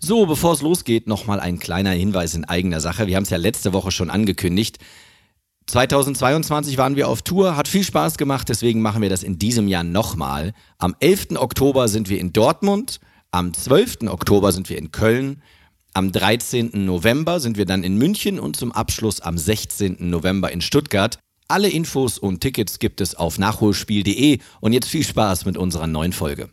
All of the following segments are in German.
So, bevor es losgeht, nochmal ein kleiner Hinweis in eigener Sache. Wir haben es ja letzte Woche schon angekündigt. 2022 waren wir auf Tour, hat viel Spaß gemacht, deswegen machen wir das in diesem Jahr nochmal. Am 11. Oktober sind wir in Dortmund, am 12. Oktober sind wir in Köln, am 13. November sind wir dann in München und zum Abschluss am 16. November in Stuttgart. Alle Infos und Tickets gibt es auf nachholspiel.de und jetzt viel Spaß mit unserer neuen Folge.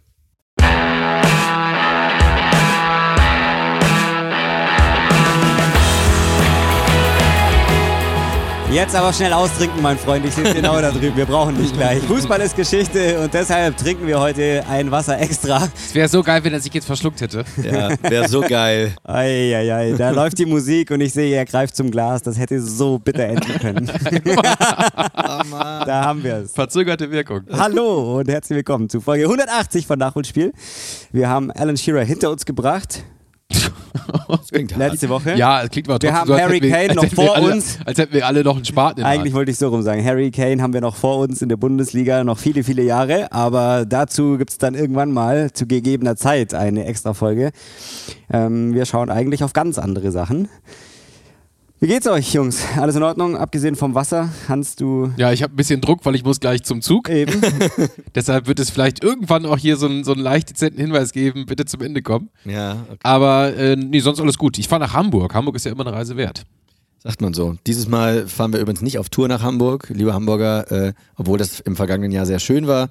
Jetzt aber schnell austrinken, mein Freund. Ich sitze genau da drüben. Wir brauchen dich gleich. Fußball ist Geschichte und deshalb trinken wir heute ein Wasser extra. Es wäre so geil, wenn er sich jetzt verschluckt hätte. Ja, wäre so geil. Eieiei, da läuft die Musik und ich sehe, er greift zum Glas. Das hätte so bitter enden können. da haben wir es. Verzögerte Wirkung. Hallo und herzlich willkommen zu Folge 180 von Nachholspiel. Wir haben Alan Shearer hinter uns gebracht. Letzte Woche. Ja, es klingt aber Wir trotzdem haben so, Harry wir- Kane noch wir vor alle, uns. Als hätten wir alle noch einen Spaten in Eigentlich wollte ich so rum sagen. Harry Kane haben wir noch vor uns in der Bundesliga noch viele, viele Jahre, aber dazu gibt es dann irgendwann mal zu gegebener Zeit eine extra Folge. Ähm, wir schauen eigentlich auf ganz andere Sachen. Wie geht's euch, Jungs? Alles in Ordnung? Abgesehen vom Wasser, Hans, du Ja, ich habe ein bisschen Druck, weil ich muss gleich zum Zug. eben. Deshalb wird es vielleicht irgendwann auch hier so einen, so einen leicht dezenten Hinweis geben, bitte zum Ende kommen. Ja, okay. Aber äh, nee, sonst alles gut. Ich fahre nach Hamburg. Hamburg ist ja immer eine Reise wert. sagt man so. Dieses Mal fahren wir übrigens nicht auf Tour nach Hamburg, liebe Hamburger, äh, obwohl das im vergangenen Jahr sehr schön war.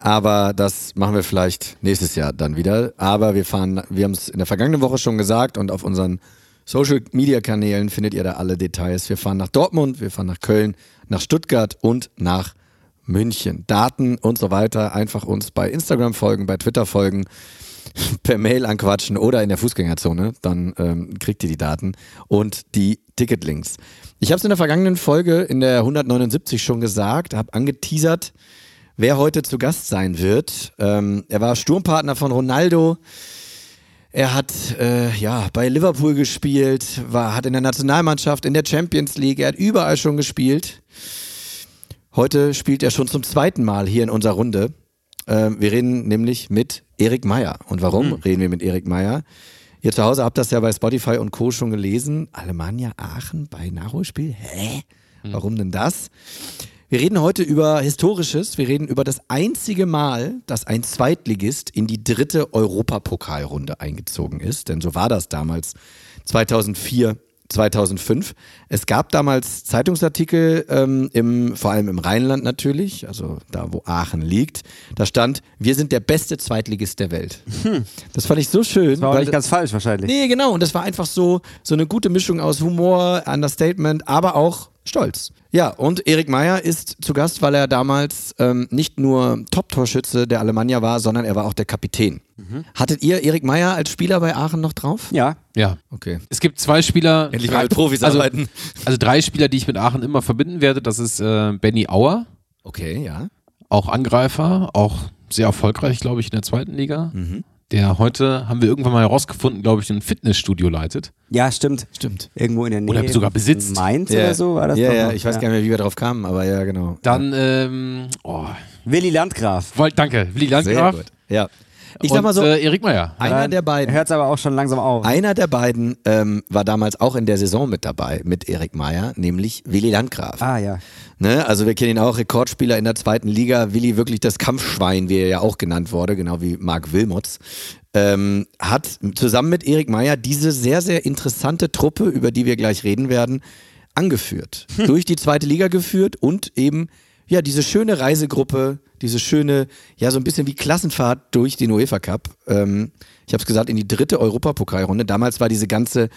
Aber das machen wir vielleicht nächstes Jahr dann wieder. Aber wir fahren, wir haben es in der vergangenen Woche schon gesagt und auf unseren Social Media Kanälen findet ihr da alle Details. Wir fahren nach Dortmund, wir fahren nach Köln, nach Stuttgart und nach München. Daten und so weiter. Einfach uns bei Instagram folgen, bei Twitter folgen, per Mail anquatschen oder in der Fußgängerzone. Dann ähm, kriegt ihr die Daten und die Ticketlinks. Ich habe es in der vergangenen Folge in der 179 schon gesagt, habe angeteasert, wer heute zu Gast sein wird. Ähm, er war Sturmpartner von Ronaldo. Er hat äh, ja bei Liverpool gespielt, war, hat in der Nationalmannschaft, in der Champions League, er hat überall schon gespielt. Heute spielt er schon zum zweiten Mal hier in unserer Runde. Ähm, wir reden nämlich mit Erik Meyer. Und warum reden wir mit Erik Meyer? Ihr zu Hause habt das ja bei Spotify und Co. schon gelesen. Alemannia Aachen bei Nachholspiel? Hä? Warum denn das? Wir reden heute über Historisches. Wir reden über das einzige Mal, dass ein Zweitligist in die dritte Europapokalrunde eingezogen ist. Denn so war das damals 2004, 2005. Es gab damals Zeitungsartikel, ähm, im, vor allem im Rheinland natürlich, also da, wo Aachen liegt. Da stand, wir sind der beste Zweitligist der Welt. Das fand ich so schön. War auch weil- nicht ganz falsch wahrscheinlich. Nee, genau. Und das war einfach so, so eine gute Mischung aus Humor, Understatement, aber auch Stolz. Ja, und Erik Meyer ist zu Gast, weil er damals ähm, nicht nur Top-Torschütze der Alemannia war, sondern er war auch der Kapitän. Hattet ihr Erik Meyer als Spieler bei Aachen noch drauf? Ja, Ja. Okay. Es gibt zwei Spieler. Endlich mal Profis also, arbeiten. Also drei Spieler, die ich mit Aachen immer verbinden werde. Das ist äh, Benny Auer, Okay, ja. auch Angreifer, auch sehr erfolgreich, glaube ich, in der zweiten Liga. Mhm. Der heute, haben wir irgendwann mal herausgefunden, glaube ich, ein Fitnessstudio leitet. ja, stimmt. Stimmt. Irgendwo in der Nähe. Oder sogar besitzt. Mainz Ja, oder so war das ja, ja, noch. ich weiß gar nicht mehr, wie wir drauf kamen, aber ja, genau. Dann, ähm, oh, Willi Landgraf. Danke, Willi Sehr Landgraf. gut. Ja. Ich und, sag mal so, Äh, Erik Meyer. einer der beiden. Hört aber auch schon langsam auf. Einer der beiden ähm, war damals auch in der Saison mit dabei, mit Erik Meyer, nämlich Willi Landgraf. Ah ja. Ne? Also wir kennen ihn auch, Rekordspieler in der zweiten Liga, Willi wirklich das Kampfschwein, wie er ja auch genannt wurde, genau wie Marc Wilmots, ähm, hat zusammen mit Erik Meyer diese sehr, sehr interessante Truppe, über die wir gleich reden werden, angeführt. Durch die zweite Liga geführt und eben ja diese schöne Reisegruppe, diese schöne, ja so ein bisschen wie Klassenfahrt durch den UEFA Cup. Ähm, ich habe es gesagt, in die dritte Europapokalrunde. Damals war diese ganze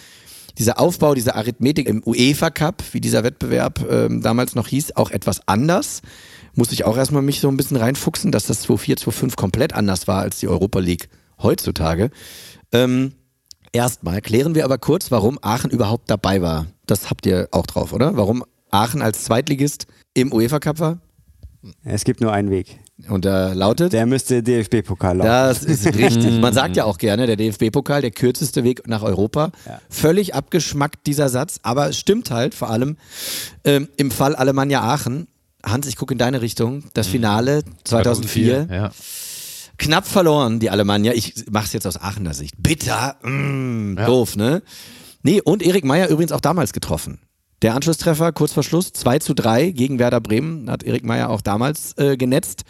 dieser Aufbau, diese Arithmetik im UEFA Cup, wie dieser Wettbewerb ähm, damals noch hieß, auch etwas anders. Musste ich auch erstmal mich so ein bisschen reinfuchsen, dass das 2-4, 2-5 komplett anders war als die Europa League heutzutage. Ähm, erstmal klären wir aber kurz, warum Aachen überhaupt dabei war. Das habt ihr auch drauf, oder? Warum Aachen als Zweitligist im UEFA Cup war? Es gibt nur einen Weg. Und da lautet. Der müsste DFB-Pokal laufen. Das ist richtig. Man sagt ja auch gerne, der DFB-Pokal, der kürzeste Weg nach Europa. Ja. Völlig abgeschmackt dieser Satz, aber es stimmt halt vor allem ähm, im Fall Alemannia Aachen. Hans, ich gucke in deine Richtung. Das Finale 2004. Ja. Knapp verloren, die Alemannia. Ich mach's jetzt aus Aachener Sicht. Bitter, mm, Ja. doof, ne? Nee, und Erik Meyer übrigens auch damals getroffen. Der Anschlusstreffer kurz vor Schluss, 2 zu 3 gegen Werder Bremen, hat Erik Meyer auch damals äh, genetzt.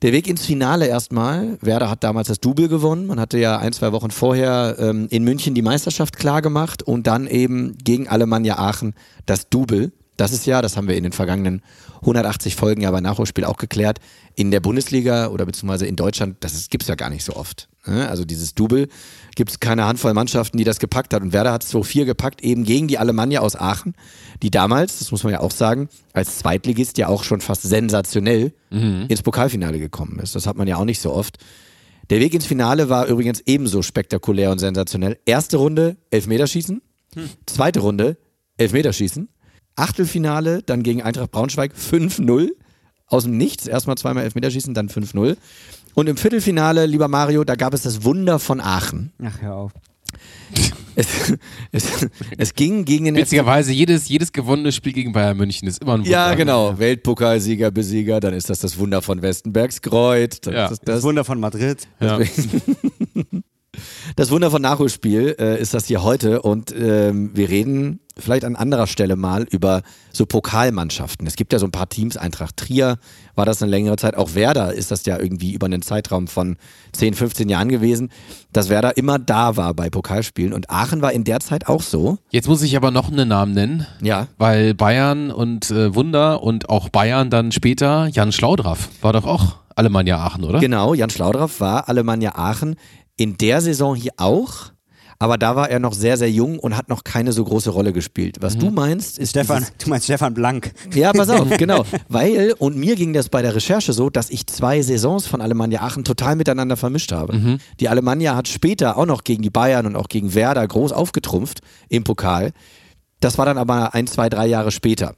Der Weg ins Finale erstmal. Werder hat damals das Double gewonnen. Man hatte ja ein, zwei Wochen vorher ähm, in München die Meisterschaft klar gemacht und dann eben gegen Alemannia Aachen das Double. Das ist ja, das haben wir in den vergangenen 180 Folgen ja bei Nachholspiel auch geklärt, in der Bundesliga oder beziehungsweise in Deutschland, das gibt es ja gar nicht so oft. ne? Also dieses Double gibt es keine Handvoll Mannschaften, die das gepackt hat. Und Werder hat es 2-4 gepackt, eben gegen die Alemannia aus Aachen, die damals, das muss man ja auch sagen, als Zweitligist ja auch schon fast sensationell ins Pokalfinale gekommen ist. Das hat man ja auch nicht so oft. Der Weg ins Finale war übrigens ebenso spektakulär und sensationell. Erste Runde, Elfmeterschießen. Zweite Runde, Elfmeterschießen. Achtelfinale, dann gegen Eintracht Braunschweig 5-0. Aus dem Nichts, erstmal zweimal Elfmeterschießen, dann 5-0. Und im Viertelfinale, lieber Mario, da gab es das Wunder von Aachen. Ach, hör auf. Es, es, es ging gegen den Witzigerweise, jedes, jedes gewonnene Spiel gegen Bayern München ist immer ein Wunder. Ja, genau. Weltpokalsieger, Besieger, dann ist das das Wunder von Westenbergs Kreuz. Dann Ja. ist das, Das das, Wunder von Madrid. Ja. das Wunder von Nachholspiel äh, ist das hier heute und ähm, wir reden vielleicht an anderer Stelle mal über so Pokalmannschaften. Es gibt ja so ein paar Teams, Eintracht Trier war das eine längere Zeit, auch Werder ist das ja irgendwie über einen Zeitraum von 10, 15 Jahren gewesen, dass Werder immer da war bei Pokalspielen und Aachen war in der Zeit auch so. Jetzt muss ich aber noch einen Namen nennen, Ja, weil Bayern und äh, Wunder und auch Bayern dann später, Jan Schlaudraff war doch auch Alemannia Aachen, oder? Genau, Jan Schlaudraff war Alemannia Aachen in der Saison hier auch, aber da war er noch sehr, sehr jung und hat noch keine so große Rolle gespielt. Was du meinst, ist Stefan, du meinst Stefan Blank. Ja, pass auf, genau. Weil, und mir ging das bei der Recherche so, dass ich zwei Saisons von Alemannia Aachen total miteinander vermischt habe. Die Alemannia hat später auch noch gegen die Bayern und auch gegen Werder groß aufgetrumpft im Pokal. Das war dann aber ein, zwei, drei Jahre später.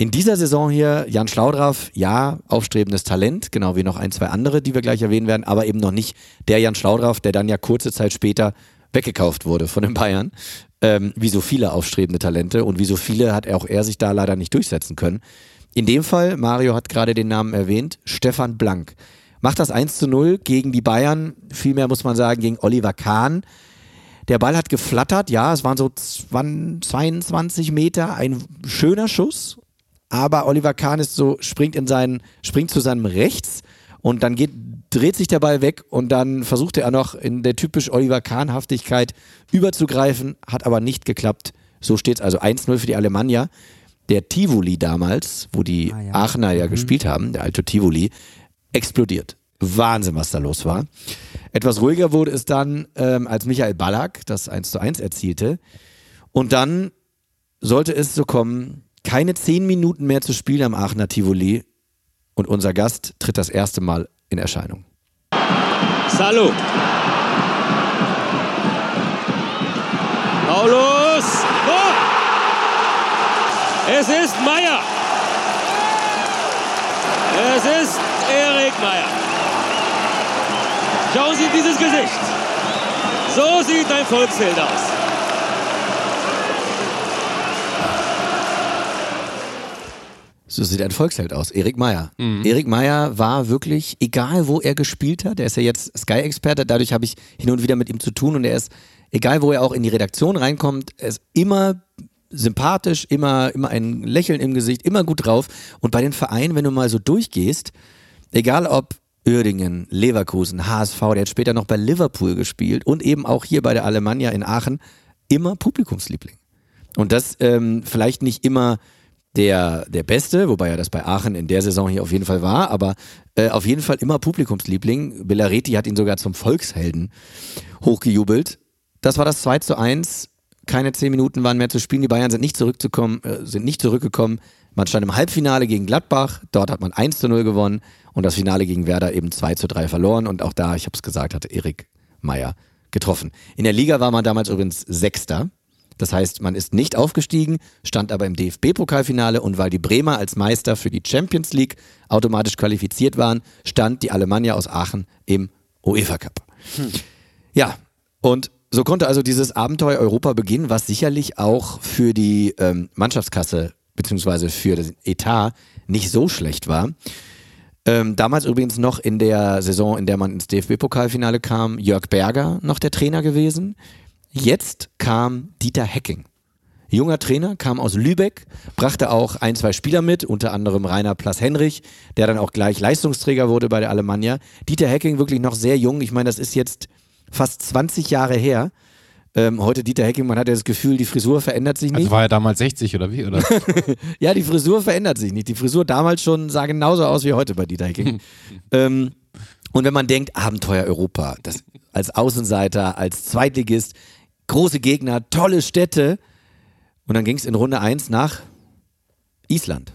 In dieser Saison hier, Jan Schlaudraff, ja, aufstrebendes Talent, genau wie noch ein, zwei andere, die wir gleich erwähnen werden, aber eben noch nicht der Jan Schlaudraff, der dann ja kurze Zeit später weggekauft wurde von den Bayern. Ähm, wie so viele aufstrebende Talente und wie so viele hat auch er sich da leider nicht durchsetzen können. In dem Fall, Mario hat gerade den Namen erwähnt, Stefan Blank. Macht das 1 zu 0 gegen die Bayern, vielmehr muss man sagen, gegen Oliver Kahn. Der Ball hat geflattert, ja, es waren so 20, 22 Meter, ein schöner Schuss, aber Oliver Kahn ist so, springt in seinen, springt zu seinem Rechts und dann geht, dreht sich der Ball weg und dann versuchte er noch in der typisch Oliver Kahn-Haftigkeit überzugreifen, hat aber nicht geklappt. So steht es also 1-0 für die Alemannia. Der Tivoli damals, wo die Ah, ja. Aachener ja gespielt haben, der alte Tivoli, explodiert. Wahnsinn, was da los war. Etwas ruhiger wurde es dann, ähm, als Michael Ballack das 1 zu 1 erzielte. Und dann sollte es so kommen, keine zehn Minuten mehr zu spielen am Aachener Tivoli und unser Gast tritt das erste Mal in Erscheinung. Salou. Paulus. Oh! Es ist Meier. Es ist Erik Meier. Schauen Sie dieses Gesicht. So sieht ein Volksheld aus. So sieht ein Volksheld aus. Erik Meyer. Erik Meyer war wirklich, egal wo er gespielt hat, er ist ja jetzt Sky-Experte, dadurch habe ich hin und wieder mit ihm zu tun und er ist, egal wo er auch in die Redaktion reinkommt, er ist immer sympathisch, immer, immer ein Lächeln im Gesicht, immer gut drauf. Und bei den Vereinen, wenn du mal so durchgehst, egal ob Uerdingen, Leverkusen, HSV, der hat später noch bei Liverpool gespielt und eben auch hier bei der Alemannia in Aachen, immer Publikumsliebling. Und das ähm, vielleicht nicht immer der, der Beste, wobei er das bei Aachen in der Saison hier auf jeden Fall war, aber äh, auf jeden Fall immer Publikumsliebling. Bellareti hat ihn sogar zum Volkshelden hochgejubelt. Das war das 2 zu 1. Keine zehn Minuten waren mehr zu spielen. Die Bayern sind nicht zurückzukommen, äh, sind nicht zurückgekommen. Man stand im Halbfinale gegen Gladbach, dort hat man 1 zu 0 gewonnen und das Finale gegen Werder eben 2 zu 3 verloren und auch da, ich habe es gesagt, hatte Erik Meyer getroffen. In der Liga war man damals übrigens Sechster. Das heißt, man ist nicht aufgestiegen, stand aber im DFB-Pokalfinale und weil die Bremer als Meister für die Champions League automatisch qualifiziert waren, stand die Alemannia aus Aachen im UEFA Cup. Hm. Ja, und so konnte also dieses Abenteuer Europa beginnen, was sicherlich auch für die ähm, Mannschaftskasse beziehungsweise für das Etat nicht so schlecht war. Ähm, damals übrigens noch in der Saison, in der man ins DFB-Pokalfinale kam, Jörg Berger noch der Trainer gewesen. Jetzt kam Dieter Hecking. Junger Trainer, kam aus Lübeck, brachte auch ein, zwei Spieler mit, unter anderem Rainer Plas-Henrich, der dann auch gleich Leistungsträger wurde bei der Alemannia. Dieter Hecking wirklich noch sehr jung. Ich meine, das ist jetzt fast 20 Jahre her. Ähm, heute Dieter Hecking, man hat ja das Gefühl, die Frisur verändert sich nicht. Also war er damals 60 oder wie? Oder? ja, die Frisur verändert sich nicht. Die Frisur damals schon sah genauso aus wie heute bei Dieter Hecking. ähm, und wenn man denkt, Abenteuer Europa, das als Außenseiter, als Zweitligist, große Gegner, tolle Städte. Und dann ging es in Runde 1 nach Island.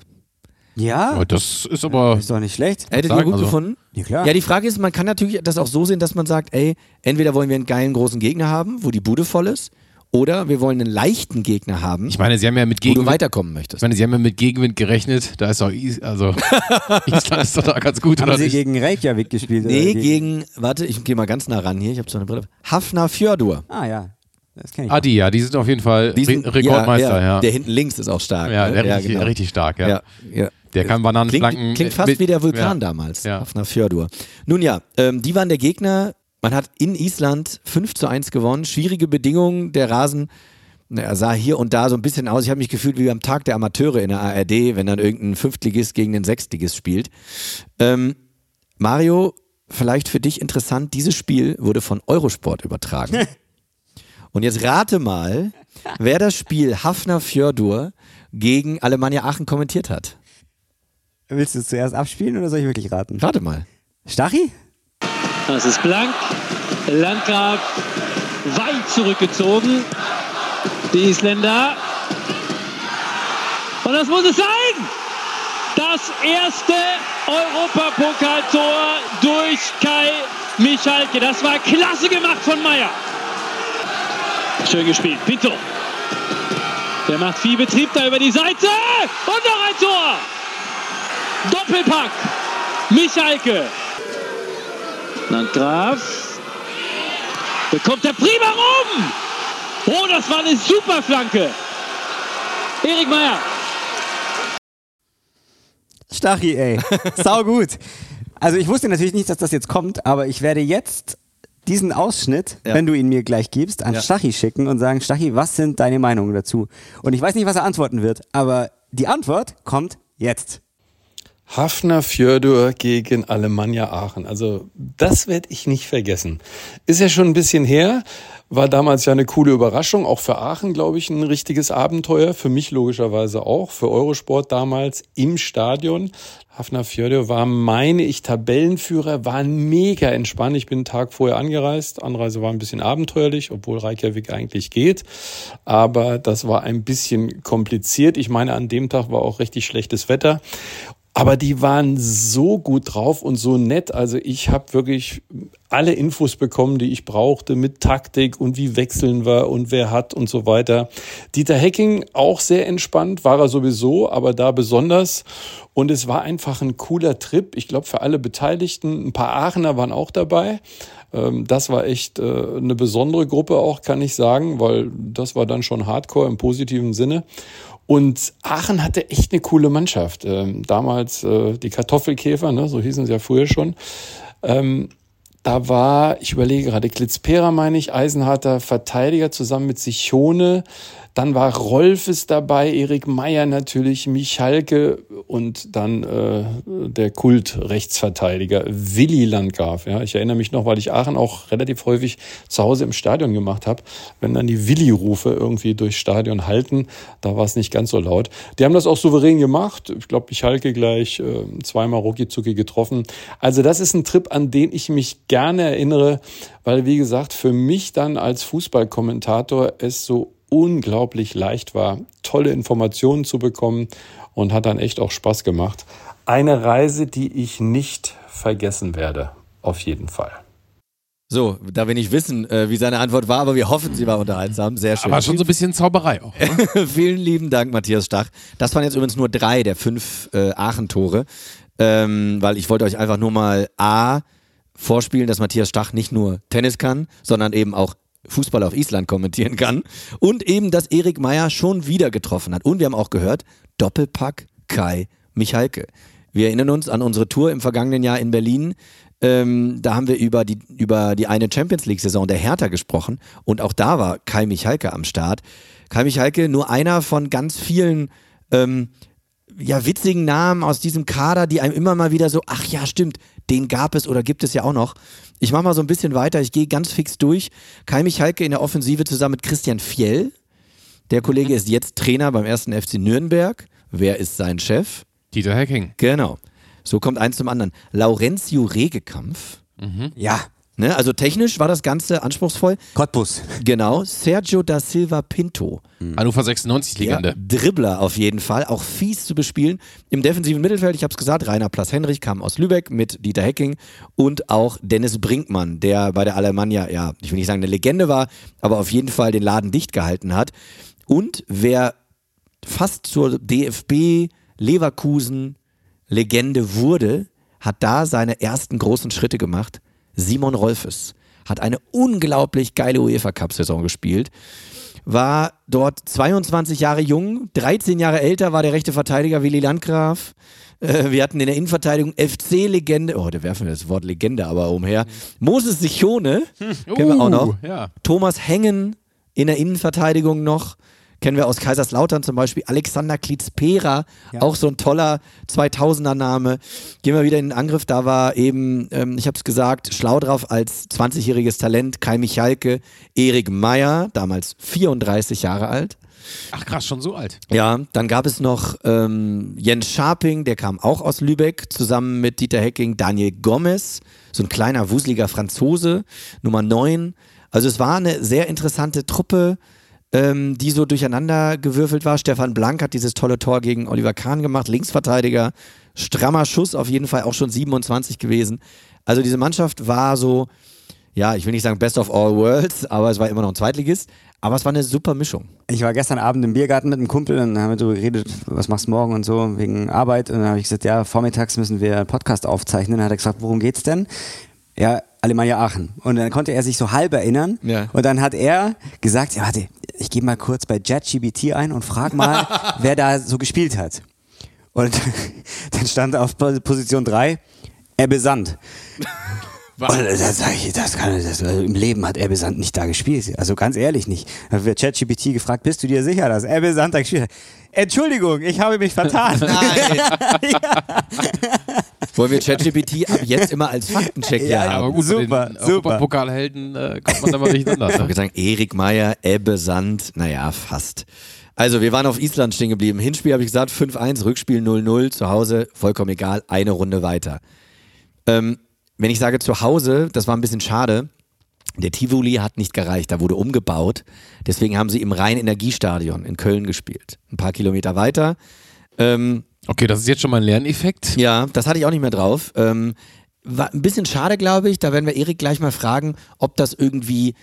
Ja. ja. Das ist aber. Ist doch nicht schlecht. Hättet ihr gut also, gefunden? Ja, klar. Ja, die Frage ist, man kann natürlich das auch so sehen, dass man sagt, ey, entweder wollen wir einen geilen großen Gegner haben, wo die Bude voll ist, oder wir wollen einen leichten Gegner haben. Ich meine, sie haben ja mit Gegenwind, wo du weiterkommen möchtest. Ich meine, sie haben ja mit Gegenwind gerechnet. Da ist doch Is also Island ist doch da ganz gut. Haben oder sie nicht? gegen Reykjavik gespielt? Nee, gegen, warte, ich gehe mal ganz nah ran hier. Ich habe so eine Brille. Hafner Fjordur. Ah ja. Das kenn ich ah, die, ja, die sind auf jeden Fall Die sind- Re Rekordmeister, ja. Der hinten links ist auch stark. Ja, ne? der richtig, genau. richtig stark, ja. Ja, ja. Der kann Bananenflanken. Klingt, klingt fast mit- wie der Vulkan ja. damals, Ja. Hafner Fjordur. Nun ja, ähm, die waren der Gegner. Man hat in Island 5 zu 1 gewonnen. Schwierige Bedingungen. Der Rasen na, er sah hier und da so ein bisschen aus. Ich habe mich gefühlt wie am Tag der Amateure in der ARD, wenn dann irgendein Fünftligist gegen den Sechstligist spielt. Ähm, Mario, vielleicht für dich interessant, dieses Spiel wurde von Eurosport übertragen. und jetzt rate mal, wer das Spiel Hafner Fjordur gegen Alemannia Aachen kommentiert hat. Willst du es zuerst abspielen oder soll ich wirklich raten? Rate mal. Stachi? Das ist blank. Landgraf weit zurückgezogen. Die Isländer. Und das muss es sein. Das erste Europapokaltor durch Kai Michalke. Das war klasse gemacht von Meier. Schön gespielt. Pinto. Der macht viel Betrieb da über die Seite. Und noch ein Tor. Doppelpack. Michalke. Landgraf. Bekommt er prima rum. Oh, das war eine super Flanke. Erik Meier. Stachi, ey. Sau gut. Also ich wusste natürlich nicht, dass das jetzt kommt, aber ich werde jetzt diesen Ausschnitt, Ja. wenn du ihn mir gleich gibst, an Ja. Stachi schicken und sagen, Stachi, was sind deine Meinungen dazu? Und ich weiß nicht, was er antworten wird, aber die Antwort kommt jetzt. Hafner Fjördur gegen Alemannia Aachen. Also das werde ich nicht vergessen. Ist ja schon ein bisschen her. War damals ja eine coole Überraschung. Auch für Aachen, glaube ich, ein richtiges Abenteuer. Für mich logischerweise auch. Für Eurosport damals im Stadion. Hafner Fjördur war, meine ich, Tabellenführer, war mega entspannt. Ich bin einen Tag vorher angereist. Anreise war ein bisschen abenteuerlich, obwohl Reykjavik eigentlich geht. Aber das war ein bisschen kompliziert. Ich meine, an dem Tag war auch richtig schlechtes Wetter. Aber die waren so gut drauf und so nett. Also ich habe wirklich alle Infos bekommen, die ich brauchte mit Taktik und wie wechseln wir und wer hat und so weiter. Dieter Hecking auch sehr entspannt, war er sowieso, aber da besonders. Und es war einfach ein cooler Trip. Ich glaube für alle Beteiligten. Ein paar Aachener waren auch dabei. Ähm, Das war echt äh, eine besondere Gruppe auch, kann ich sagen, weil das war dann schon Hardcore im positiven Sinne. Und Aachen hatte echt eine coole Mannschaft. Ähm, damals äh, die Kartoffelkäfer, ne, so hießen sie ja früher schon. Ähm, da war, ich überlege gerade, Klitzpera meine ich, Eisenharter Verteidiger zusammen mit Sichone. Dann war Rolfes dabei, Erik Meyer natürlich, Michalke und dann äh, der Kult-Rechtsverteidiger Willi Landgraf. Ja, ich erinnere mich noch, weil ich Aachen auch relativ häufig zu Hause im Stadion gemacht habe. Wenn dann die Willi-Rufe irgendwie durchs Stadion halten, da war es nicht ganz so laut. Die haben das auch souverän gemacht. Ich glaube, Michalke gleich äh, zweimal Rucki-Zucki getroffen. Also das ist ein Trip, an den ich mich gerne erinnere, weil, wie gesagt, für mich dann als Fußballkommentator es so unglaublich leicht war, tolle Informationen zu bekommen und hat dann echt auch Spaß gemacht. Eine Reise, die ich nicht vergessen werde, auf jeden Fall. So, da wir nicht wissen, äh, wie seine Antwort war, aber wir hoffen, sie war unterhaltsam. Sehr schön. Aber schon so ein bisschen Zauberei auch. Ne? Vielen lieben Dank, Matthias Stach. Das waren jetzt übrigens nur drei der fünf äh, Aachen-Tore, ähm, weil ich wollte euch einfach nur mal A vorspielen, dass Matthias Stach nicht nur Tennis kann, sondern eben auch Fußball auf Island kommentieren kann und eben, dass Erik Meyer schon wieder getroffen hat. Und wir haben auch gehört, Doppelpack Kai Michalke. Wir erinnern uns an unsere Tour im vergangenen Jahr in Berlin. Ähm, da haben wir über die, über die eine Champions League-Saison der Hertha gesprochen und auch da war Kai Michalke am Start. Kai Michalke, nur einer von ganz vielen ähm, ja, witzigen Namen aus diesem Kader, die einem immer mal wieder so, ach ja, stimmt, den gab es oder gibt es ja auch noch. Ich mache mal so ein bisschen weiter, ich gehe ganz fix durch. Kai Michalke in der Offensive zusammen mit Christian Fjell. Der Kollege ist jetzt Trainer beim ersten FC Nürnberg. Wer ist sein Chef? Dieter Hecking. Genau. So kommt eins zum anderen. Laurentio Regekampf. Ja, Ne? Also technisch war das Ganze anspruchsvoll. Cottbus. Genau. Sergio da Silva Pinto. Hannover 96 Legende. Ja, Dribbler auf jeden Fall, auch fies zu bespielen. Im defensiven Mittelfeld, ich habe es gesagt, Rainer Plas-Henrich kam aus Lübeck mit Dieter Hecking und auch Dennis Brinkmann, der bei der Alemannia, ja, ich will nicht sagen eine Legende war, aber auf jeden Fall den Laden dicht gehalten hat. Und wer fast zur DFB Leverkusen Legende wurde, hat da seine ersten großen Schritte gemacht. Simon Rolfes hat eine unglaublich geile UEFA Cup Saison gespielt. War dort 22 Jahre jung, 13 Jahre älter war der rechte Verteidiger Willi Landgraf. Äh, wir hatten in der Innenverteidigung FC-Legende, oh, da werfen wir das Wort Legende aber umher. Moses Sichone, kennen wir auch noch. Uh, Ja. Thomas Hengen in der Innenverteidigung noch. Kennen wir aus Kaiserslautern zum Beispiel Alexander Klitzpera, auch so ein toller 2000er-Name. Gehen wir wieder in den Angriff. Da war eben, ähm, ich habe es gesagt, schlau drauf als 20-jähriges Talent Kai Michalke, Erik Meyer, damals 34 Jahre alt. Ach krass, schon so alt. Ja, dann gab es noch ähm, Jens Scharping, der kam auch aus Lübeck, zusammen mit Dieter Hecking, Daniel Gomez, so ein kleiner, wuseliger Franzose, Nummer 9. Also es war eine sehr interessante Truppe, ähm, die so durcheinander gewürfelt war. Stefan Blank hat dieses tolle Tor gegen Oliver Kahn gemacht, Linksverteidiger, strammer Schuss, auf jeden Fall auch schon 27 gewesen. Also diese Mannschaft war so, ja, ich will nicht sagen Best of All Worlds, aber es war immer noch ein Zweitligist. Aber es war eine super Mischung. Ich war gestern Abend im Biergarten mit einem Kumpel und haben wir so geredet, was machst du morgen und so, wegen Arbeit. Und dann habe ich gesagt, ja, vormittags müssen wir einen Podcast aufzeichnen. Dann hat er gesagt, worum geht's denn? Ja, Alemannia Aachen. Und dann konnte er sich so halb erinnern. Ja. Und dann hat er gesagt, ja, warte, ich gehe mal kurz bei JetGBT ein und frag mal, wer da so gespielt hat. Und dann stand auf Position 3 Ebbe Sand. Und da sag ich, das kann, das, also im Leben hat Ebbe Sand nicht da gespielt. Also ganz ehrlich nicht. Da wird ChatGPT gefragt, bist du dir sicher, dass Ebbe Sand da gespielt hat? Entschuldigung, ich habe mich vertan. Wollen wir ChatGPT ab jetzt immer als Faktencheck hier Ja, haben? Aber gut, super, den super. Europapokalhelden äh, kommt man da mal durcheinander. Ich würde sagen, Erik Meyer, Ebbe Sand, naja, fast. Also, wir waren auf Island stehen geblieben. Hinspiel habe ich gesagt, 5-1, Rückspiel 0-0, zu Hause, vollkommen egal, eine Runde weiter. Ähm, wenn ich sage zu Hause, das war ein bisschen schade. Der Tivoli hat nicht gereicht, da wurde umgebaut. Deswegen haben sie im Rhein-Energiestadion in Köln gespielt. Ein paar Kilometer weiter. Ähm, Okay, das ist jetzt schon mal ein Lerneffekt. ja, das hatte ich auch nicht mehr drauf. Ähm, war ein bisschen schade, glaube ich. Da werden wir Erik gleich mal fragen, ob das irgendwie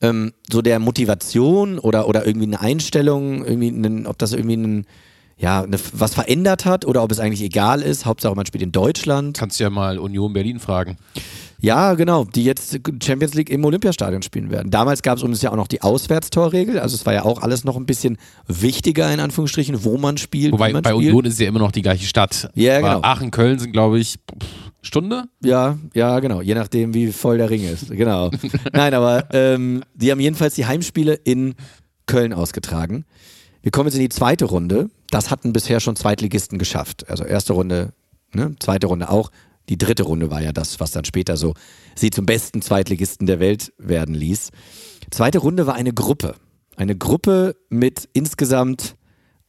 ähm, so der Motivation oder, oder irgendwie eine Einstellung, irgendwie einen, ob das irgendwie ein, ja, eine, was verändert hat oder ob es eigentlich egal ist. Hauptsache, man spielt in Deutschland. Kannst ja mal Union Berlin fragen. Ja, genau, die jetzt Champions League im Olympiastadion spielen werden. Damals gab es uns ja auch noch die Auswärtstorregel. Also es war ja auch alles noch ein bisschen wichtiger, in Anführungsstrichen, wo man spielt. Wobei man bei spielt. Union ist ja immer noch die gleiche Stadt. Ja, Aber genau. Aachen, Köln sind, glaube ich, Stunde? Ja, ja, genau. Je nachdem, wie voll der Ring ist. Genau. Nein, aber ähm, die haben jedenfalls die Heimspiele in Köln ausgetragen. Wir kommen jetzt in die zweite Runde. Das hatten bisher schon Zweitligisten geschafft. Also erste Runde, ne? zweite Runde auch. Die dritte Runde war ja das, was dann später so sie zum besten Zweitligisten der Welt werden ließ. Zweite Runde war eine Gruppe. Eine Gruppe mit insgesamt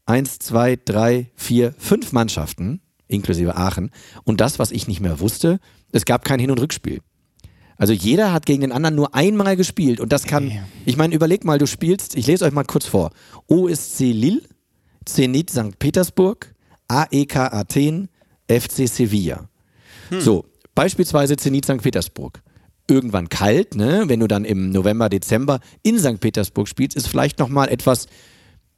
eins, zwei, drei, vier, fünf Mannschaften, inklusive Aachen. Und das, was ich nicht mehr wusste, es gab kein Hin- und Rückspiel. Also jeder hat gegen den anderen nur einmal gespielt und das kann, ich meine, überleg mal, du spielst, ich lese euch mal kurz vor. OSC Lille, Zenit St. Petersburg, AEK Athen, FC Sevilla. So, beispielsweise Zenit St. Petersburg. Irgendwann kalt, ne? Wenn du dann im November, Dezember in St. Petersburg spielst, ist vielleicht nochmal etwas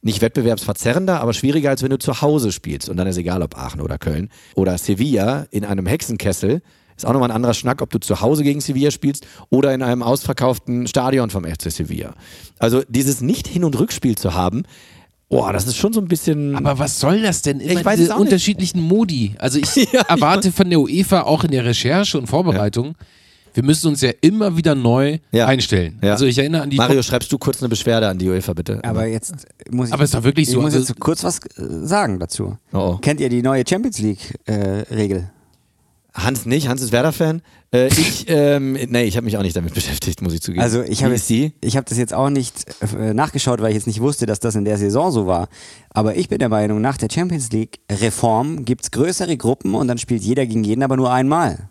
nicht wettbewerbsverzerrender, aber schwieriger, als wenn du zu Hause spielst. Und dann ist egal, ob Aachen oder Köln. Oder Sevilla in einem Hexenkessel. Ist auch nochmal ein anderer Schnack, ob du zu Hause gegen Sevilla spielst oder in einem ausverkauften Stadion vom FC Sevilla. Also dieses Nicht-Hin- und Rückspiel zu haben, boah, das ist schon so ein bisschen. Aber was soll das denn? Immer Ich weiß diese es auch nicht. unterschiedlichen Modi. Also ich Ja, erwarte von der UEFA auch in der Recherche und Vorbereitung, wir müssen uns ja immer wieder neu Ja. einstellen. Ja. Also ich erinnere an die Mario, schreibst du kurz eine Beschwerde an die UEFA, bitte? Aber jetzt muss ich, Aber ist doch wirklich ich so, muss also- jetzt kurz was äh, sagen dazu. Oh, oh. Kennt ihr die neue Champions League-Regel? Hans nicht, Hans ist Werder-Fan. Äh, ich, ähm, nee, ich habe mich auch nicht damit beschäftigt, muss ich zugeben. Also ich habe habe das jetzt auch nicht äh, nachgeschaut, weil ich jetzt nicht wusste, dass das in der Saison so war. Aber ich bin der Meinung, nach der Champions League Reform gibt's größere Gruppen und dann spielt jeder gegen jeden, aber nur einmal.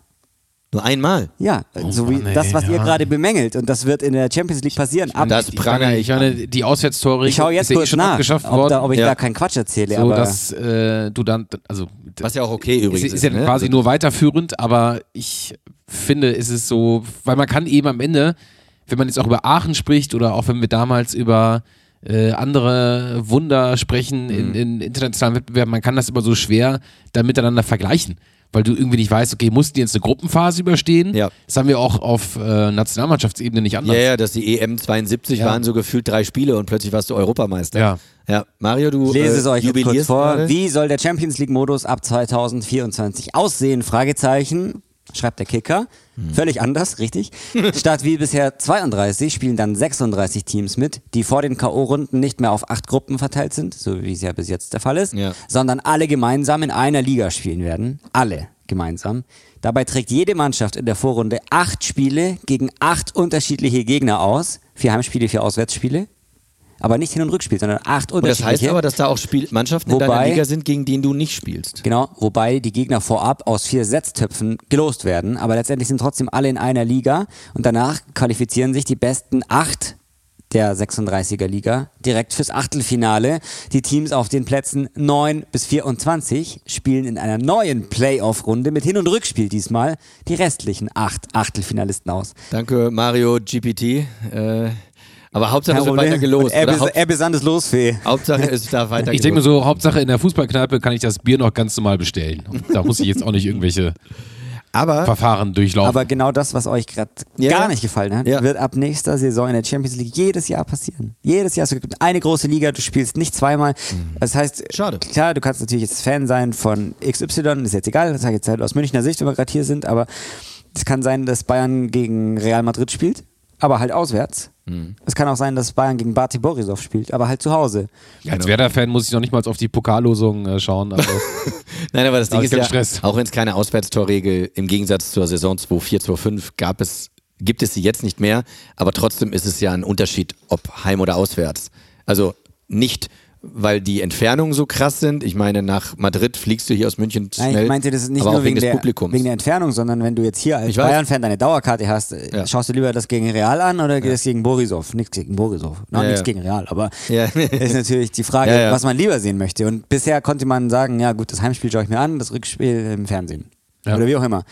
Nur einmal. Ja, so wie Mann, ey, das, was ihr ja. gerade bemängelt. Und das wird in der Champions League passieren. Ab, Das pranger ich meine, die Auswärtstore ich schaue jetzt ist ja eh kurz schon nach, abgeschafft ob, worden. da, ob ich Ja. da keinen Quatsch erzähle. so, aber dass äh, du dann, also Was ja auch okay übrigens ist, ist ja ne? quasi Also- nur weiterführend, aber ich finde, ist es so, weil man kann eben am Ende, wenn man jetzt auch über Aachen spricht oder auch wenn wir damals über äh, andere Wunder sprechen Mhm. in, in internationalen Wettbewerben, man kann das immer so schwer dann miteinander vergleichen. Weil du irgendwie nicht weißt, okay, mussten die jetzt eine Gruppenphase überstehen? Ja. Das haben wir auch auf äh, Nationalmannschaftsebene nicht anders. Ja, ja, dass die EM 72 Ja. waren so gefühlt drei Spiele und plötzlich warst du Europameister. Ja. Ja, Mario, du Ich lese es äh, euch jetzt kurz vor. gerade. Wie soll der Champions League Modus ab 2024 aussehen? Fragezeichen. Schreibt der Kicker. Hm. Völlig anders, richtig. Statt wie bisher 32 spielen dann 36 Teams mit, die vor den K.O.-Runden nicht mehr auf acht Gruppen verteilt sind, so wie es ja bis jetzt der Fall ist, Ja. sondern alle gemeinsam in einer Liga spielen werden. Alle gemeinsam. Dabei trägt jede Mannschaft in der Vorrunde acht Spiele gegen acht unterschiedliche Gegner aus. Vier Heimspiele, vier Auswärtsspiele. Aber nicht Hin- und Rückspiel, sondern acht Und das unterschiedliche. heißt aber, dass da auch Spiel Mannschaften in deiner Wobei- Liga sind, gegen die du nicht spielst. Genau, wobei die Gegner vorab aus vier Setztöpfen gelost werden, aber letztendlich sind trotzdem alle in einer Liga und danach qualifizieren sich die besten acht der 36er Liga direkt fürs Achtelfinale. Die Teams auf den Plätzen 9 bis 24 spielen in einer neuen Playoff-Runde mit Hin- und Rückspiel diesmal die restlichen acht Achtelfinalisten aus. Danke, Mario GPT. Äh, aber Hauptsache, es wird weiter gelost. Er, oder? bes er besandt es Losfee. Hauptsache, es darf weiter Ich denke mir so, Hauptsache in der Fußballkneipe kann ich das Bier noch ganz normal bestellen. Und da muss ich jetzt auch nicht irgendwelche Aber Verfahren durchlaufen. Aber genau das, was euch gerade Ja. gar nicht gefallen hat, Ja. wird ab nächster Saison in der Champions League jedes Jahr passieren. Jedes Jahr. Es gibt eine große Liga, du spielst nicht zweimal. Das heißt, Mhm. Schade. klar, du kannst natürlich jetzt Fan sein von XY, ist jetzt egal, das sage ich jetzt halt aus Münchner Sicht, wenn wir gerade hier sind, aber es kann sein, dass Bayern gegen Real Madrid spielt, aber halt auswärts. Mhm. Es kann auch sein, dass Bayern gegen Bati Borisov spielt, aber halt zu Hause. Als Werder-Fan muss ich noch nicht mal auf die Pokallosung äh, schauen. Also, Nein, aber das Da Ding ist ja, Stress. auch wenn es keine Auswärtstorregel im Gegensatz zur Saison 2-4, 2-5 gab es, gibt es sie jetzt nicht mehr, aber trotzdem ist es ja ein Unterschied, ob heim oder auswärts. Also nicht, weil die Entfernungen so krass sind. Ich meine, nach Madrid fliegst du hier aus München schnell, Nein, ich meinte, das ist nicht nur wegen, wegen des der, Publikums. wegen der Entfernung, sondern wenn du jetzt hier als. Bayern-Fan deine Dauerkarte hast, äh, Ja. schaust du lieber das gegen Real an oder das gegen Borisov? Nichts gegen Borisov. No, Ja, nichts ja. gegen Real, aber Ja. ist natürlich die Frage, Ja, ja. was man lieber sehen möchte. Und bisher konnte man sagen, ja gut, das Heimspiel schaue ich mir an, das Rückspiel im Fernsehen. Ja. Oder wie auch immer.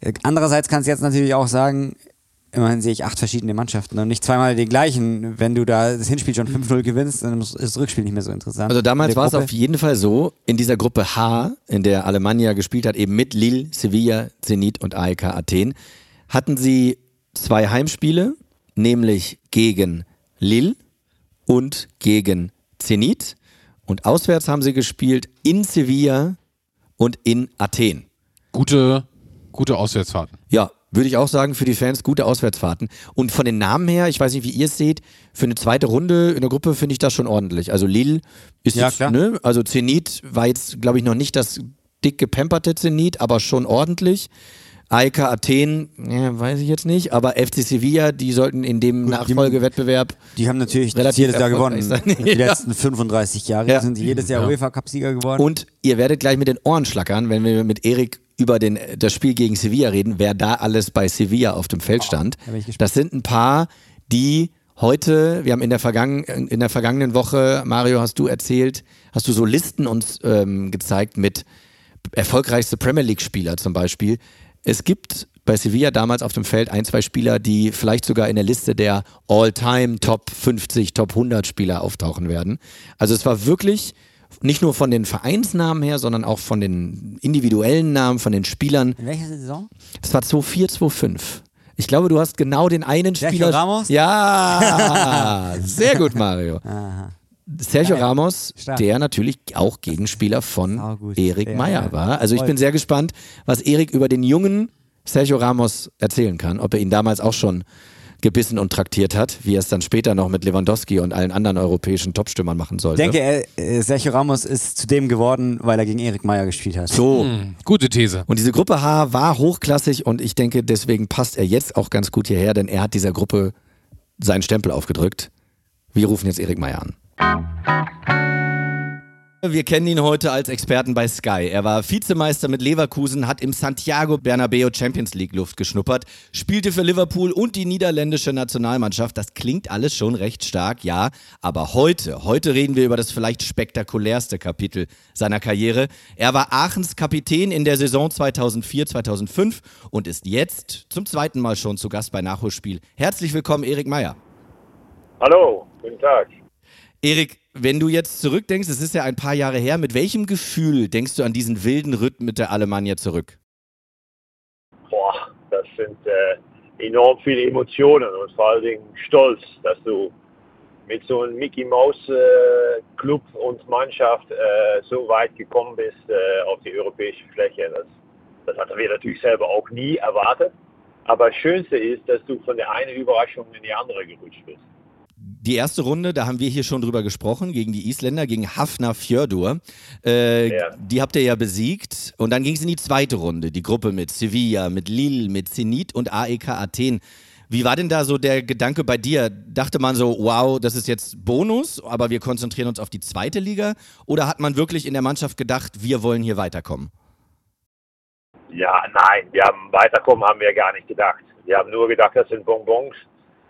Äh, Andererseits kannst du jetzt natürlich auch sagen, immerhin sehe ich acht verschiedene Mannschaften und nicht zweimal die gleichen. Wenn du da das Hinspiel schon 5-0 gewinnst, dann ist das Rückspiel nicht mehr so interessant. Also damals war es auf jeden Fall so, in dieser Gruppe H, in der Alemannia gespielt hat, eben mit Lille, Sevilla, Zenit und AEK Athen, hatten sie zwei Heimspiele, nämlich gegen Lille und gegen Zenit. Und auswärts haben sie gespielt in Sevilla und in Athen. gute, gute Auswärtsfahrten. Ja, würde ich auch sagen, für die Fans gute Auswärtsfahrten. Und von den Namen her, ich weiß nicht, wie ihr es seht, für eine zweite Runde in der Gruppe finde ich das schon ordentlich. Also Lille ist Ja, jetzt, klar. ne, also Zenit war jetzt, glaube ich, noch nicht das dick gepamperte Zenit, aber schon ordentlich. AEK Athen, ja, weiß ich jetzt nicht, aber FC Sevilla, die sollten in dem Nachfolgewettbewerb Die haben natürlich Relativ jedes Jahr gewonnen. sein. Die Ja. letzten 35 Jahre Ja. sind die jedes Jahr Ja. UEFA-Cup-Sieger geworden. und ihr werdet gleich mit den Ohren schlackern, wenn wir mit Erik über den, das Spiel gegen Sevilla reden, wer da alles bei Sevilla auf dem Feld stand. da bin ich gespannt. Das sind ein paar, die heute, wir haben in der, vergangen, in der vergangenen Woche, Mario, hast du erzählt, hast du so Listen uns ähm, gezeigt mit erfolgreichste Premier League-Spieler zum Beispiel. Es gibt bei Sevilla damals auf dem Feld ein, zwei Spieler, die vielleicht sogar in der Liste der All-Time Top 50, Top 100 Spieler auftauchen werden. Also es war wirklich nicht nur von den Vereinsnamen her, sondern auch von den individuellen Namen, von den Spielern. In welcher Saison? Es war 2-4, 2-5. Ich glaube, du hast genau den einen Sergio Spieler. Ramos? Ja, sehr gut, Mario. Aha. Sergio Geil. Ramos, Stark. der natürlich auch Gegenspieler von. Erik Meyer ja. war. Also ich bin sehr gespannt, was Erik über den jungen Sergio Ramos erzählen kann. Ob er ihn damals auch schon gebissen und traktiert hat, wie er es dann später noch mit Lewandowski und allen anderen europäischen Topstürmern machen Ich sollte. denke, er, äh, Sergio Ramos ist zu dem geworden, weil er gegen Erik Meyer gespielt hat. so. Hm, gute These. Und diese Gruppe H war hochklassig und ich denke, deswegen passt er jetzt auch ganz gut hierher, denn er hat dieser Gruppe seinen Stempel aufgedrückt. Wir rufen jetzt Erik Meyer an. Wir kennen ihn heute als Experten bei Sky. Er war Vizemeister mit Leverkusen, hat im Santiago Bernabeo Champions League Luft geschnuppert, spielte für Liverpool und die niederländische Nationalmannschaft. Das klingt alles schon recht stark, ja. Aber heute, heute reden wir über das vielleicht spektakulärste Kapitel seiner Karriere. Er war Aachens Kapitän in der Saison 2004-2005 und ist jetzt zum zweiten Mal schon zu Gast bei Nachholspiel. Herzlich willkommen, Erik Meyer. Hallo, guten Tag. Erik, wenn du jetzt zurückdenkst, es ist ja ein paar Jahre her, mit welchem Gefühl denkst du an diesen wilden Ritt mit der Alemannia zurück? Boah, das sind äh, enorm viele Emotionen und vor allen Dingen Stolz, dass du mit so einem Mickey Mouse äh, Club und Mannschaft äh, so weit gekommen bist äh, auf die europäische Fläche. Das, das hatten wir natürlich selber auch nie erwartet. Aber das Schönste ist, dass du von der einen Überraschung in die andere gerutscht bist. Die erste Runde, da haben wir hier schon drüber gesprochen, gegen die Isländer, gegen Hafnar Fjördur. Äh, Ja. Die habt ihr ja besiegt. Und dann ging es in die zweite Runde, die Gruppe mit Sevilla, mit Lille, mit Zenit und AEK Athen. Wie war denn da so der Gedanke bei dir? Dachte man so, wow, das ist jetzt Bonus, aber wir konzentrieren uns auf die zweite Liga? Oder hat man wirklich in der Mannschaft gedacht, wir wollen hier weiterkommen? Ja, nein, wir haben weiterkommen haben wir gar nicht gedacht. Wir haben nur gedacht, das sind Bonbons.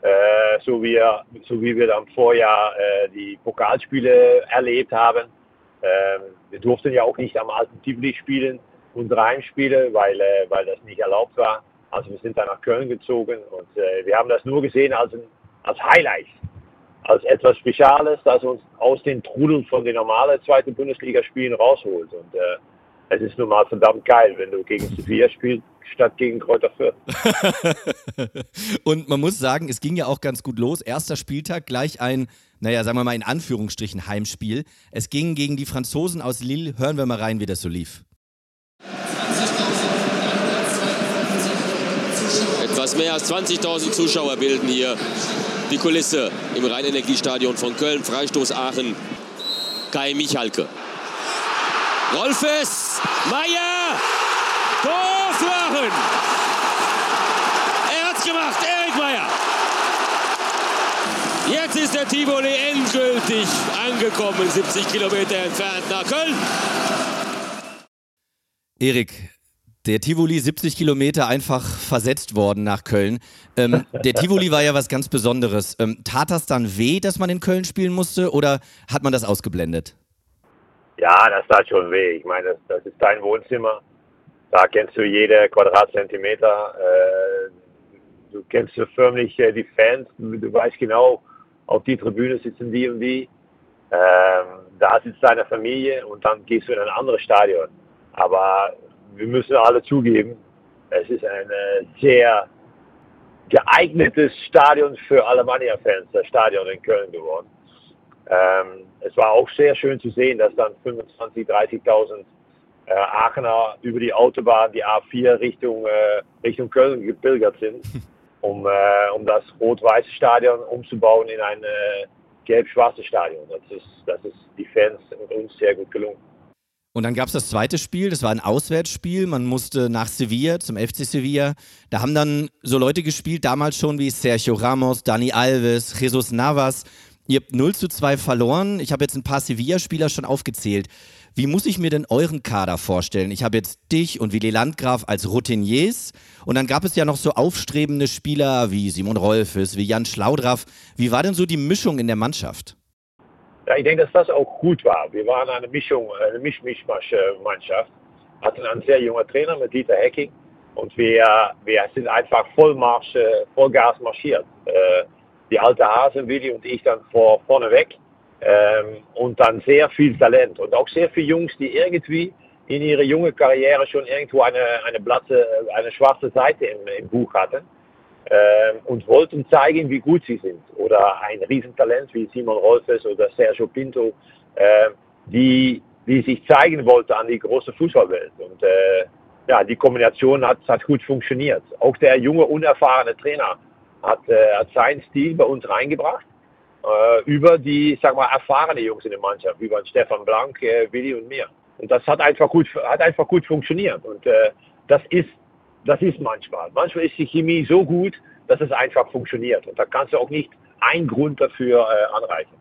Äh, so, wie, so wie wir dann Vorjahr äh, die Pokalspiele erlebt haben. Ähm, wir durften ja auch nicht am alten Tivoli spielen, unsere Heimspiele, weil, äh, weil das nicht erlaubt war. Also wir sind dann nach Köln gezogen und äh, wir haben das nur gesehen als, ein, als Highlight, als etwas Spezielles, das uns aus den Trudel von den normalen zweiten Bundesligaspielen rausholt. Und äh, es ist nun mal verdammt geil, wenn du gegen Sevilla spielst, statt gegen Kräuter Fürth. Und man muss sagen, es ging ja auch ganz gut los. Erster Spieltag gleich ein, naja, sagen wir mal in Anführungsstrichen Heimspiel. Es ging gegen die Franzosen aus Lille. Hören wir mal rein, wie das so lief. Etwas mehr als 20.000 Zuschauer bilden hier die Kulisse im Rheinenergiestadion von Köln, Freistoß Aachen. Kai Michalke. Rolfes, Meier, Tor für Aachen. Er hat's gemacht, Erik Meier. Jetzt ist der Tivoli endgültig angekommen, 70 Kilometer entfernt nach Köln. Erik, der Tivoli 70 Kilometer einfach versetzt worden nach Köln. Ähm, der Tivoli war ja was ganz Besonderes. Ähm, tat das dann weh, dass man in Köln spielen musste oder hat man das ausgeblendet? Ja, das tat schon weh. Ich meine, das, das ist dein Wohnzimmer. Da kennst du jede Quadratzentimeter. Äh, du kennst förmlich äh, die Fans. Du, du weißt genau, auf die Tribüne sitzen die und die. Ähm, da sitzt deine Familie und dann gehst du in ein anderes Stadion. Aber wir müssen alle zugeben, es ist ein äh, sehr geeignetes Stadion für Alemannia-Fans, das Stadion in Köln geworden. Ähm, es war auch sehr schön zu sehen, dass dann 25.000, 30.000 äh, Aachener über die Autobahn, die A4 Richtung, äh, Richtung Köln gepilgert sind, um, äh, um das rot-weiße Stadion umzubauen in ein äh, gelb-schwarzes Stadion. Das ist, das ist die Fans und uns sehr gut gelungen. Und dann gab es das zweite Spiel, das war ein Auswärtsspiel. Man musste nach Sevilla, zum FC Sevilla. Da haben dann so Leute gespielt, damals schon wie Sergio Ramos, Dani Alves, Jesus Navas. Ihr habt 0 zu 2 verloren. Ich habe jetzt ein paar Sevilla-Spieler schon aufgezählt. Wie muss ich mir denn euren Kader vorstellen? Ich habe jetzt dich und Willi Landgraf als Routiniers und dann gab es ja noch so aufstrebende Spieler wie Simon Rolfes, wie Jan Schlaudraff. Wie war denn so die Mischung in der Mannschaft? Ja, ich denke, dass das auch gut war. Wir waren eine Mischung, eine Mischmischmannschaft, hatten einen sehr jungen Trainer mit Dieter Hecking und wir, wir sind einfach Vollmarsch, Vollgas marschiert. Äh, die alte Hasen, Willi und ich dann vor, vorne weg ähm, und dann sehr viel Talent und auch sehr viele Jungs, die irgendwie in ihrer jungen Karriere schon irgendwo eine, eine, Blatte, eine schwarze Seite im, im Buch hatten ähm, und wollten zeigen, wie gut sie sind. Oder ein Riesentalent wie Simon Rolfes oder Sergio Pinto, äh, die, die sich zeigen wollte an die große Fußballwelt. Und äh, ja, die Kombination hat, hat gut funktioniert. Auch der junge, unerfahrene Trainer hat, äh, hat seinen Stil bei uns reingebracht äh, über die, sag mal, erfahrene Jungs in der Mannschaft, über Stefan Blank, äh, Willi und mir. Und das hat einfach gut, hat einfach gut funktioniert. Und äh, das ist, das ist manchmal. Manchmal ist die Chemie so gut, dass es einfach funktioniert. Und da kannst du auch nicht einen Grund dafür äh, anreichen.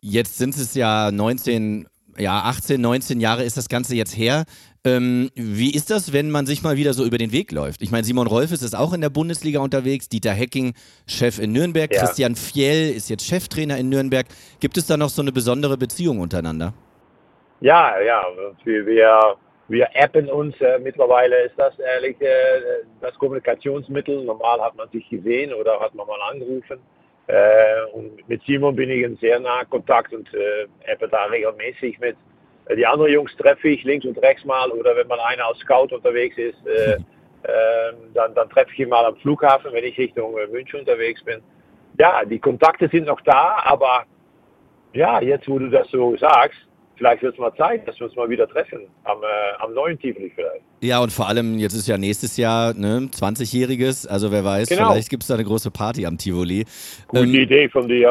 Jetzt sind es ja 19 ja, 18, 19 Jahre ist das Ganze jetzt her. Ähm, wie ist das, wenn man sich mal wieder so über den Weg läuft? Ich meine, Simon Rolfes ist auch in der Bundesliga unterwegs, Dieter Hecking, Chef in Nürnberg, ja. Christian Fjell ist jetzt Cheftrainer in Nürnberg. Gibt es da noch so eine besondere Beziehung untereinander? Ja, ja, wir, wir, wir appen uns äh, mittlerweile, ist das ehrlich äh, das Kommunikationsmittel. Normal hat man sich gesehen oder hat man mal angerufen. Äh, und mit Simon bin ich in sehr nahen Kontakt und äh, habe da regelmäßig mit. Äh, die anderen Jungs treffe ich links und rechts mal oder wenn mal einer als Scout unterwegs ist, äh, äh, dann, dann treffe ich ihn mal am Flughafen, wenn ich Richtung äh, München unterwegs bin. Ja, die Kontakte sind noch da, aber ja, jetzt wo du das so sagst, vielleicht wird es mal Zeit, dass wir uns mal wieder treffen, am, äh, am neuen Tivoli vielleicht. Ja, und vor allem, jetzt ist ja nächstes Jahr ne, 20-Jähriges, also wer weiß, genau. vielleicht gibt es da eine große Party am Tivoli. Gute ähm, Idee von dir.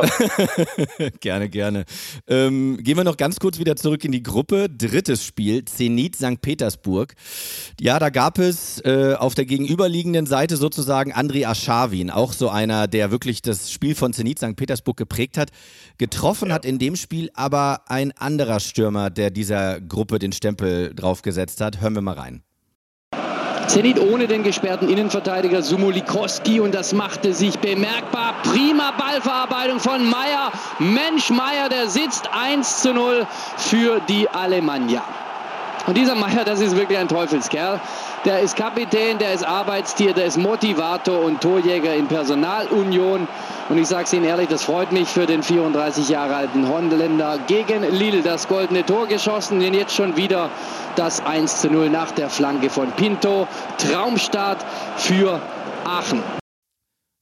gerne, gerne. Ähm, gehen wir noch ganz kurz wieder zurück in die Gruppe. Drittes Spiel, Zenit St. Petersburg. Ja, da gab es äh, auf der gegenüberliegenden Seite sozusagen Andrei Aschawin, auch so einer, der wirklich das Spiel von Zenit St. Petersburg geprägt hat. Getroffen ja. hat in dem Spiel aber ein anderer Stürmer, der dieser Gruppe den Stempel draufgesetzt hat. Hören wir mal rein. Zenit ohne den gesperrten Innenverteidiger Sumulikowski und das machte sich bemerkbar. Prima Ballverarbeitung von Meier. Mensch, Meier, der sitzt 1 zu 0 für die Alemannia. Und dieser Meier, das ist wirklich ein Teufelskerl. Der ist Kapitän, der ist Arbeitstier, der ist Motivator und Torjäger in Personalunion. Und ich sage es Ihnen ehrlich, das freut mich für den 34 Jahre alten Holländer gegen Lille das goldene Tor geschossen. Denn jetzt schon wieder das 1 zu 0 nach der Flanke von Pinto. Traumstart für Aachen.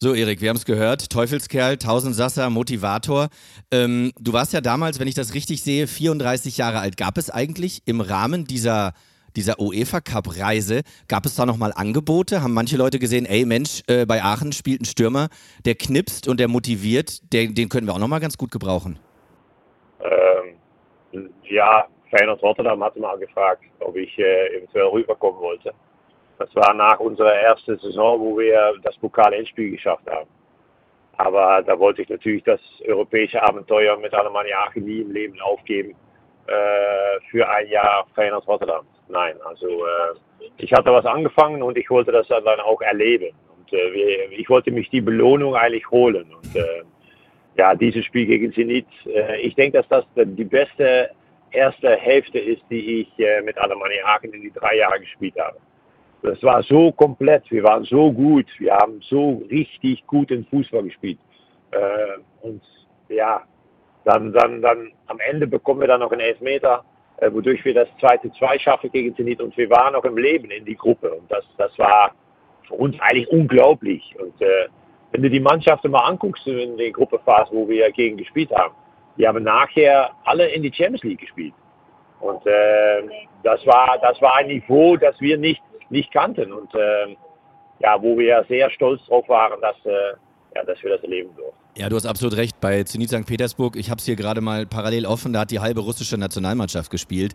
So, Erik, wir haben es gehört. Teufelskerl, Tausendsasser, Motivator. Ähm, du warst ja damals, wenn ich das richtig sehe, 34 Jahre alt. Gab es eigentlich im Rahmen dieser dieser UEFA Cup Reise, gab es da nochmal Angebote? Haben manche Leute gesehen, ey Mensch, äh, bei Aachen spielt ein Stürmer, der knipst und der motiviert, der, den können wir auch nochmal ganz gut gebrauchen? Ähm, ja, Feyenoord Rotterdam hatte mal gefragt, ob ich äh, eventuell rüberkommen wollte. Das war nach unserer ersten Saison, wo wir das Pokal-Endspiel geschafft haben. Aber da wollte ich natürlich das europäische Abenteuer mit Alemannia Aachen nie im Leben aufgeben äh, für ein Jahr Feyenoord Rotterdam. Nein, also äh, ich hatte was angefangen und ich wollte das dann auch erleben. Und äh, ich wollte mich die Belohnung eigentlich holen. Und äh, ja, dieses Spiel gegen Zenit, äh, ich denke, dass das die beste erste Hälfte ist, die ich äh, mit Alemannia Aachen in die drei Jahre gespielt habe. Das war so komplett, wir waren so gut, wir haben so richtig gut in Fußball gespielt. Äh, und ja, dann, dann, dann am Ende bekommen wir dann noch einen Elfmeter wodurch wir das zweite Zwei schaffen gegen Zenit und wir waren noch im Leben in die Gruppe und das, das war für uns eigentlich unglaublich. Und äh, wenn du die Mannschaften mal anguckst in der Gruppephase, wo wir gegen gespielt haben, die haben nachher alle in die Champions League gespielt. Und äh, das, war, das war ein Niveau, das wir nicht, nicht kannten und äh, ja, wo wir sehr stolz drauf waren, dass, äh, ja, dass wir das erleben durften. Ja, du hast absolut recht. Bei Zenit St. Petersburg, ich habe es hier gerade mal parallel offen, da hat die halbe russische Nationalmannschaft gespielt.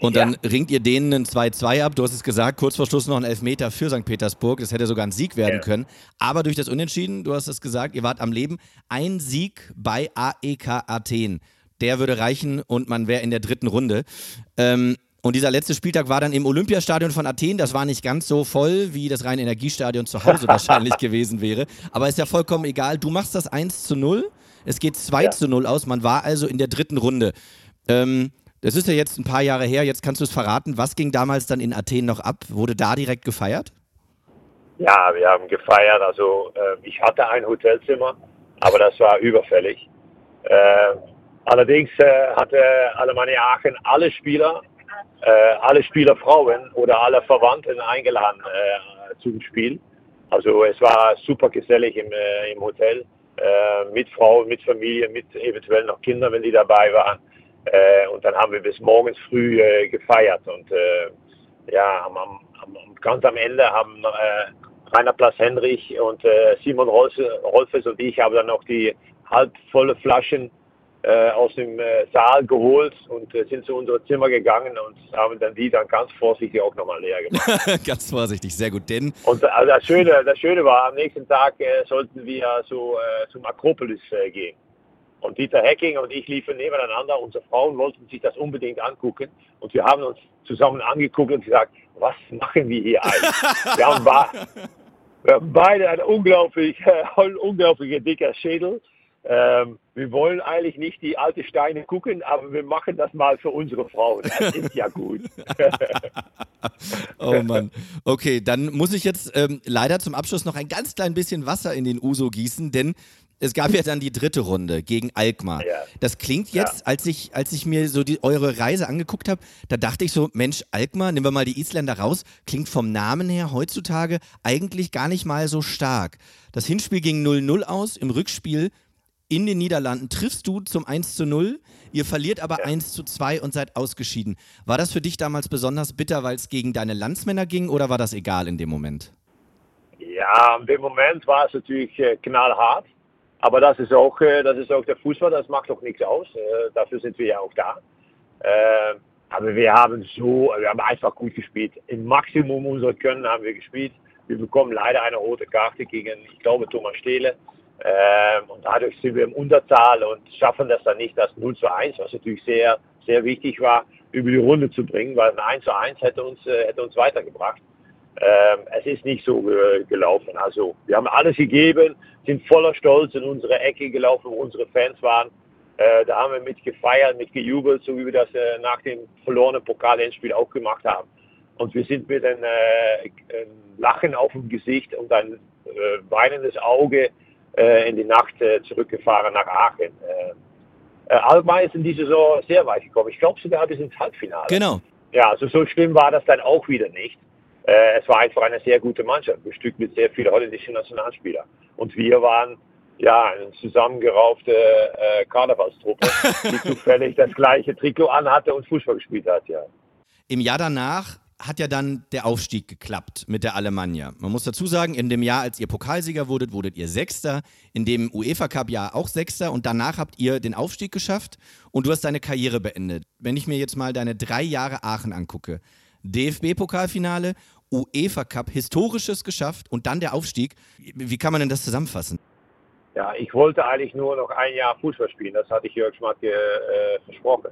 Und ja. dann ringt ihr denen ein 2-2 ab. Du hast es gesagt, kurz vor Schluss noch ein Elfmeter für St. Petersburg. Das hätte sogar ein Sieg werden ja. können. Aber durch das Unentschieden, du hast es gesagt, ihr wart am Leben. Ein Sieg bei AEK Athen. der würde reichen und man wäre in der dritten Runde. Ähm, und dieser letzte Spieltag war dann im Olympiastadion von Athen. Das war nicht ganz so voll, wie das rein Energiestadion zu Hause wahrscheinlich gewesen wäre. Aber ist ja vollkommen egal. Du machst das 1 zu 0. Es geht 2 ja. zu 0 aus. Man war also in der dritten Runde. Ähm, das ist ja jetzt ein paar Jahre her. Jetzt kannst du es verraten. Was ging damals dann in Athen noch ab? Wurde da direkt gefeiert? Ja, wir haben gefeiert. Also äh, ich hatte ein Hotelzimmer, aber das war überfällig. Äh, allerdings äh, hatte Alemannia Aachen alle Spieler äh, alle Spielerfrauen oder alle Verwandten eingeladen äh, zum Spiel. Also es war super gesellig im, äh, im Hotel äh, mit Frauen, mit Familie, mit eventuell noch Kindern, wenn die dabei waren. Äh, und dann haben wir bis morgens früh äh, gefeiert und ja, am, am, ganz am Ende haben Rainer Plas-Henrich und Simon Rolfes und ich haben dann noch die halbvolle Flaschen aus dem äh, Saal geholt und äh, sind zu unserem Zimmer gegangen und haben dann die dann ganz vorsichtig auch nochmal leer gemacht. ganz vorsichtig, sehr gut. Denn und also das, Schöne, das Schöne war, am nächsten Tag äh, sollten wir so äh, zum Akropolis äh, gehen. Und Dieter Hecking und ich liefen nebeneinander. Unsere Frauen wollten sich das unbedingt angucken. Und wir haben uns zusammen angeguckt und gesagt, was machen wir hier eigentlich? wir, haben wir haben beide ein unglaublich, unglaublich dicker Schädel. Ähm, wir wollen eigentlich nicht die alten Steine gucken, aber wir machen das mal für unsere Frauen. Das ist ja gut. oh Mann. Okay, dann muss ich jetzt ähm, leider zum Abschluss noch ein ganz klein bisschen Wasser in den Uso gießen, denn es gab ja dann die dritte Runde gegen Alkmaar. Ja. Das klingt jetzt, ja. als, ich, als ich mir so die, eure Reise angeguckt habe, da dachte ich so, Mensch, Alkmaar, nehmen wir mal die Isländer raus, klingt vom Namen her heutzutage eigentlich gar nicht mal so stark. Das Hinspiel ging 0-0 aus, im Rückspiel in den Niederlanden triffst du zum 1 zu 0, ihr verliert aber ja. 1 zu 2 und seid ausgeschieden. War das für dich damals besonders bitter, weil es gegen deine Landsmänner ging oder war das egal in dem Moment? Ja, in dem Moment war es natürlich äh, knallhart. Aber das ist, auch, äh, das ist auch der Fußball, das macht doch nichts aus. Äh, dafür sind wir ja auch da. Äh, aber wir haben so, wir haben einfach gut gespielt. Im Maximum unserer Können haben wir gespielt. Wir bekommen leider eine rote Karte gegen, ich glaube, Thomas Stehle. Ähm, und dadurch sind wir im Unterzahl und schaffen das dann nicht, das 0 zu 1, was natürlich sehr, sehr wichtig war, über die Runde zu bringen, weil ein 1 zu 1 hätte uns, äh, hätte uns weitergebracht. Ähm, es ist nicht so äh, gelaufen. Also wir haben alles gegeben, sind voller Stolz in unsere Ecke gelaufen, wo unsere Fans waren. Äh, da haben wir mit gefeiert, mit gejubelt, so wie wir das äh, nach dem verlorenen Pokal-Endspiel auch gemacht haben. Und wir sind mit einem äh, Lachen auf dem Gesicht und ein äh, weinendes Auge in die Nacht äh, zurückgefahren nach Aachen. Äh, Alkmaar ist in dieser Saison sehr weit gekommen. Ich glaube sogar bis ins Halbfinale. Genau. Ja, also so schlimm war das dann auch wieder nicht. Äh, es war einfach eine sehr gute Mannschaft, bestückt mit sehr vielen holländischen Nationalspielern. Und wir waren ja eine zusammengeraufte äh, Karnevalstruppe, die zufällig das gleiche Trikot anhatte und Fußball gespielt hat, ja. Im Jahr danach hat ja dann der Aufstieg geklappt mit der Alemannia. Man muss dazu sagen, in dem Jahr, als ihr Pokalsieger wurdet, wurdet ihr Sechster. In dem UEFA Cup Jahr auch Sechster. Und danach habt ihr den Aufstieg geschafft und du hast deine Karriere beendet. Wenn ich mir jetzt mal deine drei Jahre Aachen angucke, DFB-Pokalfinale, UEFA Cup, historisches geschafft und dann der Aufstieg. Wie kann man denn das zusammenfassen? Ja, ich wollte eigentlich nur noch ein Jahr Fußball spielen. Das hatte ich Jörg Schmatke äh, versprochen.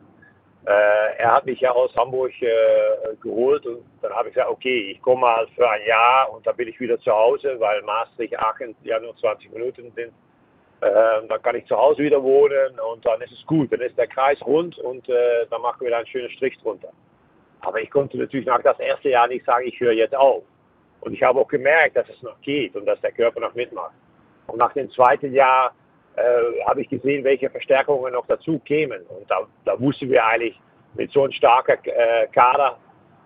Äh, er hat mich ja aus Hamburg äh, geholt und dann habe ich gesagt, okay, ich komme mal für ein Jahr und dann bin ich wieder zu Hause, weil Maastricht, Aachen ja nur 20 Minuten sind. Äh, dann kann ich zu Hause wieder wohnen und dann ist es gut. Dann ist der Kreis rund und äh, dann machen wir da einen schönen Strich drunter. Aber ich konnte natürlich nach das erste Jahr nicht sagen, ich höre jetzt auf. Und ich habe auch gemerkt, dass es noch geht und dass der Körper noch mitmacht. Und nach dem zweiten Jahr äh, habe ich gesehen, welche Verstärkungen noch dazu kämen. Und da, da wussten wir eigentlich, mit so einem starken äh, Kader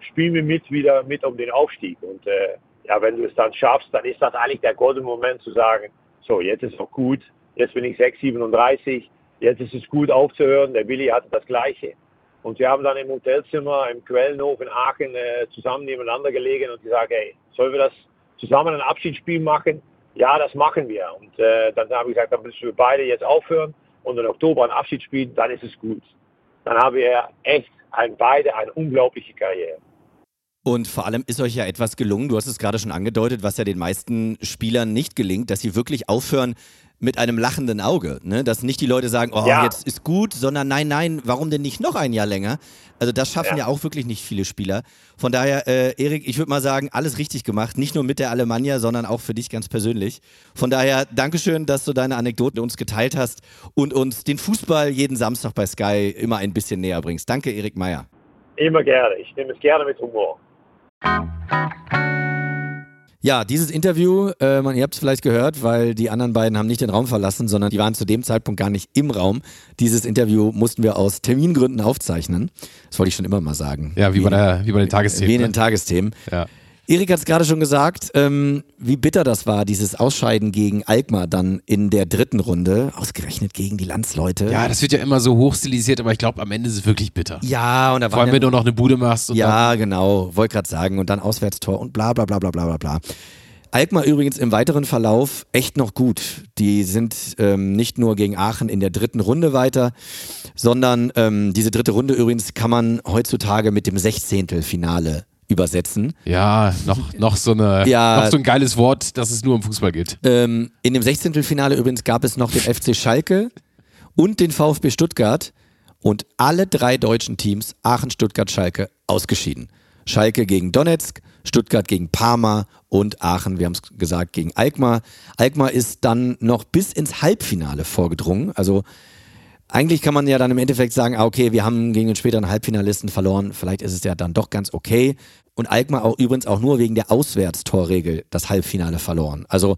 spielen wir mit wieder mit um den Aufstieg. Und äh, ja, wenn du es dann schaffst, dann ist das eigentlich der goldene Moment zu sagen, so, jetzt ist auch gut, jetzt bin ich 6, 37, jetzt ist es gut aufzuhören. Der Willi hatte das Gleiche. Und wir haben dann im Hotelzimmer im Quellenhof in Aachen äh, zusammen nebeneinander gelegen und gesagt, hey, sollen wir das zusammen ein Abschiedsspiel machen? Ja, das machen wir. Und äh, dann habe ich gesagt, dann müssen wir beide jetzt aufhören und im Oktober ein Abschied spielen, dann ist es gut. Dann haben wir echt ein, beide eine unglaubliche Karriere. Und vor allem ist euch ja etwas gelungen, du hast es gerade schon angedeutet, was ja den meisten Spielern nicht gelingt, dass sie wirklich aufhören mit einem lachenden Auge, ne? dass nicht die Leute sagen, oh, Ja. jetzt ist gut, sondern nein, nein, warum denn nicht noch ein Jahr länger? Also das schaffen ja, Ja. auch wirklich nicht viele Spieler. Von daher, äh, Erik, ich würde mal sagen, alles richtig gemacht, nicht nur mit der Alemannia, sondern auch für dich ganz persönlich. Von daher, Dankeschön, dass du deine Anekdoten uns geteilt hast und uns den Fußball jeden Samstag bei Sky immer ein bisschen näher bringst. Danke, Erik Meyer. Immer gerne. Ich nehme es gerne mit Humor. Ja, dieses Interview, äh, man, ihr habt es vielleicht gehört, weil die anderen beiden haben nicht den Raum verlassen, sondern die waren zu dem Zeitpunkt gar nicht im Raum. Dieses Interview mussten wir aus Termingründen aufzeichnen. Das wollte ich schon immer mal sagen. Ja, wie bei, der, wie bei den Tagesthemen. Wie in ne? den Tagesthemen. Ja. Erik hat es gerade schon gesagt, ähm, wie bitter das war, dieses Ausscheiden gegen Alkmaar dann in der dritten Runde, ausgerechnet gegen die Landsleute. ja, das wird ja immer so hochstilisiert, aber ich glaube, am Ende ist es wirklich bitter. ja und da Vor waren allem, ja wenn du noch eine Bude machst. Und Ja, genau, wollte gerade sagen. Und dann Auswärtstor und bla bla bla bla bla bla bla. Alkmaar übrigens im weiteren Verlauf echt noch gut. Die sind ähm, nicht nur gegen Aachen in der dritten Runde weiter, sondern ähm, diese dritte Runde übrigens kann man heutzutage mit dem Sechzehntelfinale übersetzen. Ja, noch, noch, so eine, Ja. noch so ein geiles Wort, dass es nur um Fußball geht. Ähm, in dem Sechzehntelfinale übrigens gab es noch den FC Schalke und den VfB Stuttgart und alle drei deutschen Teams, Aachen, Stuttgart, Schalke, ausgeschieden. Schalke gegen Donetsk, Stuttgart gegen Parma und Aachen, wir haben es gesagt, gegen Alkmaar. Alkmaar ist dann noch bis ins Halbfinale vorgedrungen. Also eigentlich kann man ja dann im Endeffekt sagen, ah, okay, wir haben gegen den späteren Halbfinalisten verloren, vielleicht ist es ja dann doch ganz okay. Und Alkmaar auch übrigens auch nur wegen der Auswärtstorregel das Halbfinale verloren. Also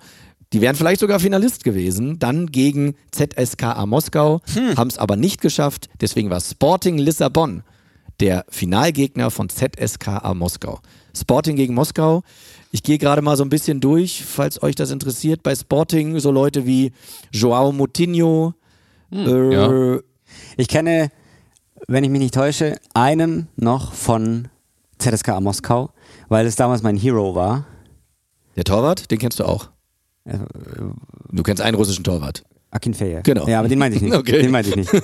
die wären vielleicht sogar Finalist gewesen, dann gegen ZSKA Moskau, haben es aber nicht geschafft. Deswegen war Sporting Lissabon der Finalgegner von ZSKA Moskau. Sporting gegen Moskau. Ich gehe gerade mal so ein bisschen durch, falls euch das interessiert. Bei Sporting so Leute wie Joao Moutinho, äh, ja. Ich kenne, wenn ich mich nicht täusche, einen noch von ZSKA Moskau, weil es damals mein Hero war. der Torwart, den kennst du auch. Du kennst einen russischen Torwart. Akinfeev. Genau. Ja, aber den meinte ich nicht. Okay. Den meinte ich nicht.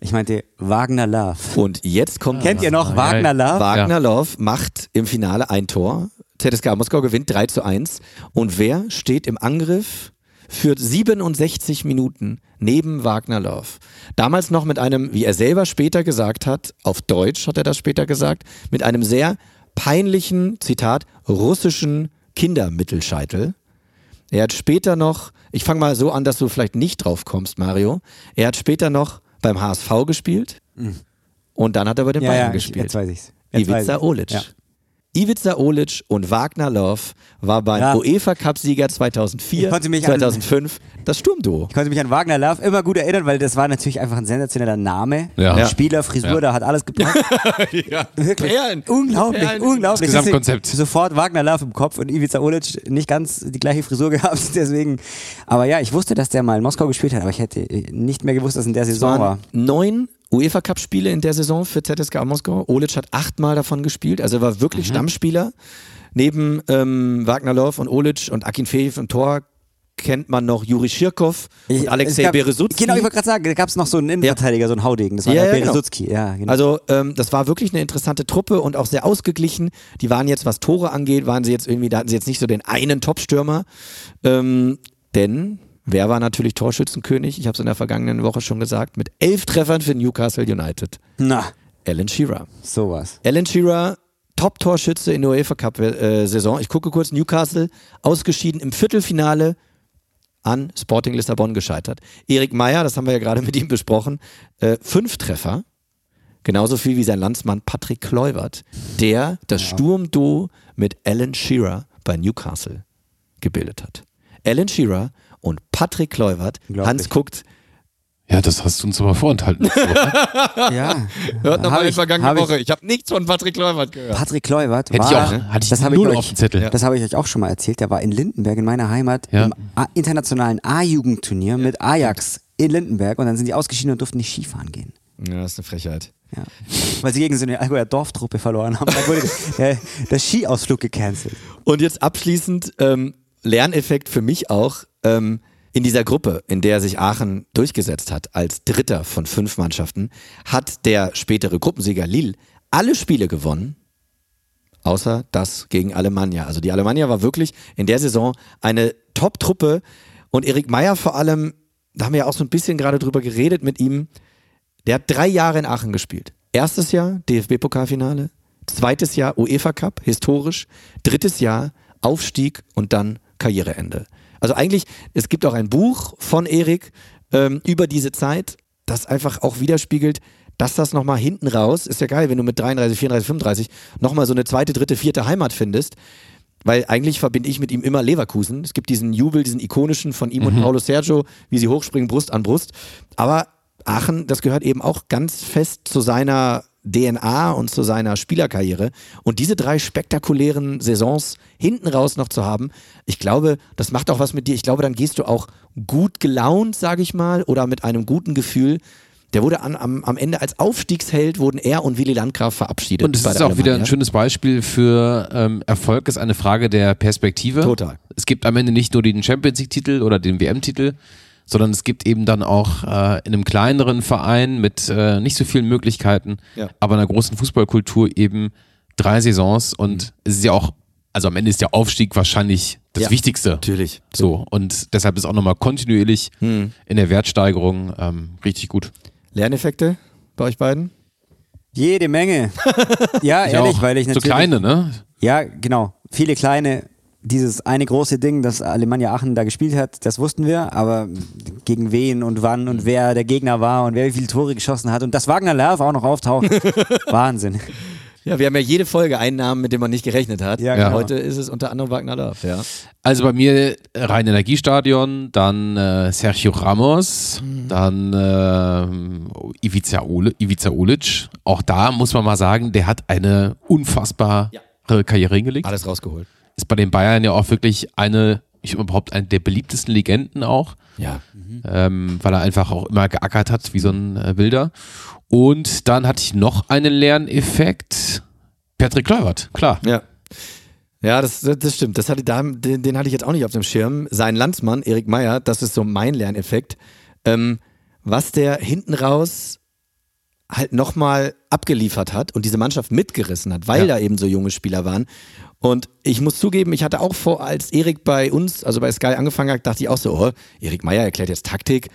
Ich meinte Wagner Love. Und jetzt kommt Kennt ihr noch ja, Wagner Love? Wagner Love macht im Finale ein Tor. ZSK Moskau gewinnt 3 zu 1. Und wer steht im Angriff? Führt 67 Minuten neben Wagner Love. Damals noch mit einem, wie er selber später gesagt hat, auf Deutsch hat er das später gesagt, mit einem sehr peinlichen, Zitat, russischen Kindermittelscheitel. Er hat später noch, ich fange mal so an, dass du vielleicht nicht drauf kommst, Mario. Er hat später noch beim HSV gespielt und dann hat er bei den Ja, Bayern ja, gespielt. jetzt weiß ich's. Jetzt weiß Ivica ich's. Olic. Ja. Ivica Olic und Wagner Love war beim Ja. UEFA-Cup-Sieger 2004, Ich konnte mich an- 2005 das Sturmduo. Ich konnte mich an Wagner Love immer gut erinnern, weil das war natürlich einfach ein sensationeller Name. Ja. Ja. Spieler, Frisur, Ja. da hat alles gepasst. Wirklich. Perlen. Unglaublich, Perlen. unglaublich. Das Gesamtkonzept. Deswegen Sofort Wagner Love im Kopf und Ivica Olic nicht ganz die gleiche Frisur gehabt, deswegen. Aber ja, ich wusste, dass der mal in Moskau gespielt hat, aber ich hätte nicht mehr gewusst, dass in der Es Saison war. neun UEFA-Cup-Spiele in der Saison für ZSKA Moskau. Olic hat achtmal davon gespielt, also er war wirklich Mhm. Stammspieler. Neben ähm, Wagner Love und Olic und Akinfeev im Tor kennt man noch Juri Schirkov und Alexei Beresutski. Genau, ich wollte gerade sagen, da gab es noch so einen Innenverteidiger, so einen Haudegen. Das war Ja, der ja, genau. Beresutski. Ja, genau. Also ähm, das war wirklich eine interessante Truppe und auch sehr ausgeglichen. Die waren jetzt, was Tore angeht, waren sie jetzt irgendwie, da hatten sie jetzt nicht so den einen Top-Stürmer. Ähm, denn wer war natürlich Torschützenkönig? Ich habe es in der vergangenen Woche schon gesagt, mit elf Treffern für Newcastle United. Na, Alan Shearer. sowas. Alan Shearer, Top-Torschütze in der UEFA Cup-Saison. Ich gucke kurz, Newcastle ausgeschieden im Viertelfinale an Sporting Lissabon gescheitert. Erik Meyer, das haben wir ja gerade mit ihm besprochen, äh, fünf Treffer. Genauso viel wie sein Landsmann Patrick Kluivert, der das Sturmduo mit Alan Shearer bei Newcastle gebildet hat. Alan Shearer und Patrick. Unglaublich. Hans guckt, Ja, das hast du uns aber vorenthalten. Ja. hört Hab ich- hab ich- Ich habe nichts von Patrick Kluivert gehört. Patrick Hätte war, ich auch, ne? Hatte ich das habe null ich auf euch, dem Zettel. Das habe ich euch auch schon mal erzählt. Der war in Lindenberg, in meiner Heimat, Ja. im A internationalen A-Jugendturnier mit Ajax in Lindenberg und dann sind die ausgeschieden und durften nicht Skifahren gehen. Ja, das ist eine Frechheit. Ja. Weil sie gegen so eine Allgäuer Dorftruppe verloren haben. Dann wurde der, der Skiausflug gecancelt. Und jetzt abschließend ähm, Lerneffekt für mich auch ähm, in dieser Gruppe, in der sich Aachen durchgesetzt hat als Dritter von fünf Mannschaften, hat der spätere Gruppensieger Lille alle Spiele gewonnen, außer das gegen Alemannia. Also die Alemannia war wirklich in der Saison eine Top-Truppe Und Erik Meyer vor allem, da haben wir ja auch so ein bisschen gerade drüber geredet mit ihm. Der hat drei Jahre in Aachen gespielt. Erstes Jahr DFB-Pokalfinale, zweites Jahr UEFA Cup, historisch, drittes Jahr Aufstieg und dann Karriereende. Also eigentlich, es gibt auch ein Buch von Erik ähm, über diese Zeit, das einfach auch widerspiegelt, dass das nochmal hinten raus, ist ja geil, wenn du mit 33, 34, 35 nochmal so eine zweite, dritte, vierte Heimat findest. Weil eigentlich verbinde ich mit ihm immer Leverkusen. Es gibt diesen Jubel, diesen ikonischen von ihm und Paulo Sergio, wie sie hochspringen, Brust an Brust. Aber Aachen, das gehört eben auch ganz fest zu seiner DNA und zu seiner Spielerkarriere. Und diese drei spektakulären Saisons hinten raus noch zu haben, ich glaube, das macht auch was mit dir. Ich glaube, dann gehst du auch gut gelaunt, sage ich mal, oder mit einem guten Gefühl. Der wurde an, am, am Ende als Aufstiegsheld wurden er und Willi Landgraf verabschiedet. Und es ist auch wieder Alemannia. ein schönes Beispiel für ähm, Erfolg ist eine Frage der Perspektive. Total. Es gibt am Ende nicht nur den Champions League-Titel oder den WM-Titel, sondern es gibt eben dann auch äh, in einem kleineren Verein mit äh, nicht so vielen Möglichkeiten, Ja. aber einer großen Fußballkultur eben drei Saisons und es ist ja auch, also am Ende ist der Aufstieg wahrscheinlich das Ja, Wichtigste. Natürlich. So, und deshalb ist auch nochmal kontinuierlich Hm. in der Wertsteigerung ähm, richtig gut. Lerneffekte bei euch beiden? Jede Menge. Ja, Ich ehrlich, auch. weil ich so natürlich. kleine, ne? Ja, genau. Viele kleine. Dieses eine große Ding, das Alemannia Aachen da gespielt hat, das wussten wir, aber gegen wen und wann und wer der Gegner war und wer wie viele Tore geschossen hat und dass Wagner Lerv auch noch auftaucht. Wahnsinn. Ja, wir haben ja jede Folge einen Namen, mit dem man nicht gerechnet hat. Ja, genau. Heute ist es unter anderem Wagner Love, ja. Also bei mir Rhein-Energiestadion, dann äh, Sergio Ramos, dann äh, Ivica, Ole, Ivica Olic. Auch da muss man mal sagen, der hat eine unfassbare Karriere hingelegt. Alles rausgeholt. Ist bei den Bayern ja auch wirklich eine, ich überhaupt eine der beliebtesten Legenden auch, Ja. ähm, weil er einfach auch immer geackert hat wie so ein äh, Wilder. Und dann hatte ich noch einen Lerneffekt. Patrick Kluivert, klar. Ja. Ja, das, das stimmt. Das hatte, den, den hatte ich jetzt auch nicht auf dem Schirm. Sein Landsmann, Erik Meyer, das ist so mein Lerneffekt. Ähm, was der hinten raus halt nochmal abgeliefert hat und diese Mannschaft mitgerissen hat, weil Ja. da eben so junge Spieler waren. Und ich muss zugeben, ich hatte auch vor, als Erik bei uns, also bei Sky angefangen hat, dachte ich auch so, oh, Erik Meyer erklärt jetzt Taktik.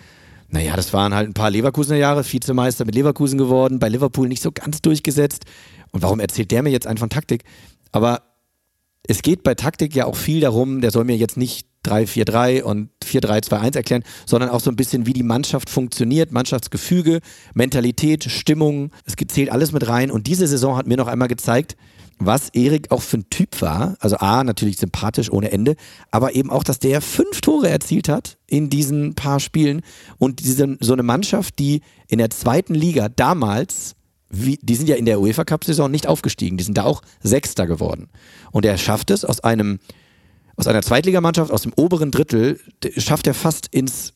Naja, das waren halt ein paar Leverkusener Jahre, Vizemeister mit Leverkusen geworden, bei Liverpool nicht so ganz durchgesetzt. Und warum erzählt der mir jetzt einen von Taktik? Aber es geht bei Taktik ja auch viel darum, der soll mir jetzt nicht 3-4-3 und 4-3-2-1 erklären, sondern auch so ein bisschen, wie die Mannschaft funktioniert, Mannschaftsgefüge, Mentalität, Stimmung. Es zählt alles mit rein. Und diese Saison hat mir noch einmal gezeigt, was Erik auch für ein Typ war. Also A, natürlich sympathisch ohne Ende, aber eben auch, dass der fünf Tore erzielt hat in diesen paar Spielen. Und diese, so eine Mannschaft, die in der zweiten Liga damals wie, die sind ja in der UEFA Cup-Saison nicht aufgestiegen, die sind da auch Sechster geworden. Und er schafft es aus einem, aus einer Zweitligamannschaft, aus dem oberen Drittel, schafft er fast ins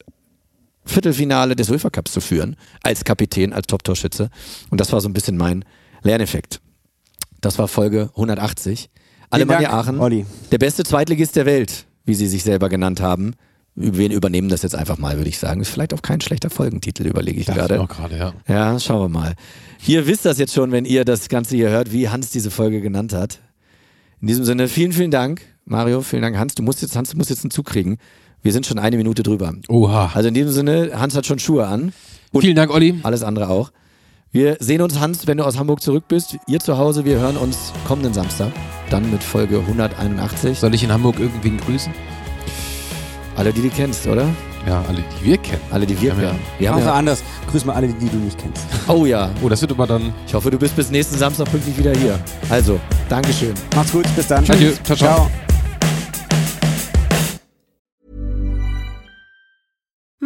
Viertelfinale des UEFA Cups zu führen, als Kapitän, als Top-Torschütze. Und das war so ein bisschen mein Lerneffekt. Das war Folge 180. Alemannia Dank, Aachen, Olli. der beste Zweitligist der Welt, wie sie sich selber genannt haben. Wir übernehmen das jetzt einfach mal, würde ich sagen. Ist vielleicht auch kein schlechter Folgentitel, überlege ich Dachte gerade. auch gerade, ja. Ja, schauen wir mal. Ihr wisst das jetzt schon, wenn ihr das Ganze hier hört, wie Hans diese Folge genannt hat. In diesem Sinne, vielen, vielen Dank, Mario. Vielen Dank, Hans. Du musst jetzt, Hans, du musst jetzt einen Zug kriegen. Wir sind schon eine Minute drüber. Oha. Also in diesem Sinne, Hans hat schon Schuhe an. Und Vielen Dank, Olli. alles andere auch. Wir sehen uns, Hans, wenn du aus Hamburg zurück bist. Ihr zu Hause, wir hören uns kommenden Samstag. Dann mit Folge 181. Soll ich in Hamburg irgendwen grüßen? Alle, die du kennst, oder? Ja, alle, die wir kennen. Alle, die wir Ja, ja. kennen. Wir haben ja, anders. Grüß mal alle, die du nicht kennst. oh ja, Oh, das wird aber dann. ich hoffe, du bist bis nächsten Samstag pünktlich wieder hier. Also, Dankeschön. Macht's gut, bis dann. Adieu. Ciao, ciao.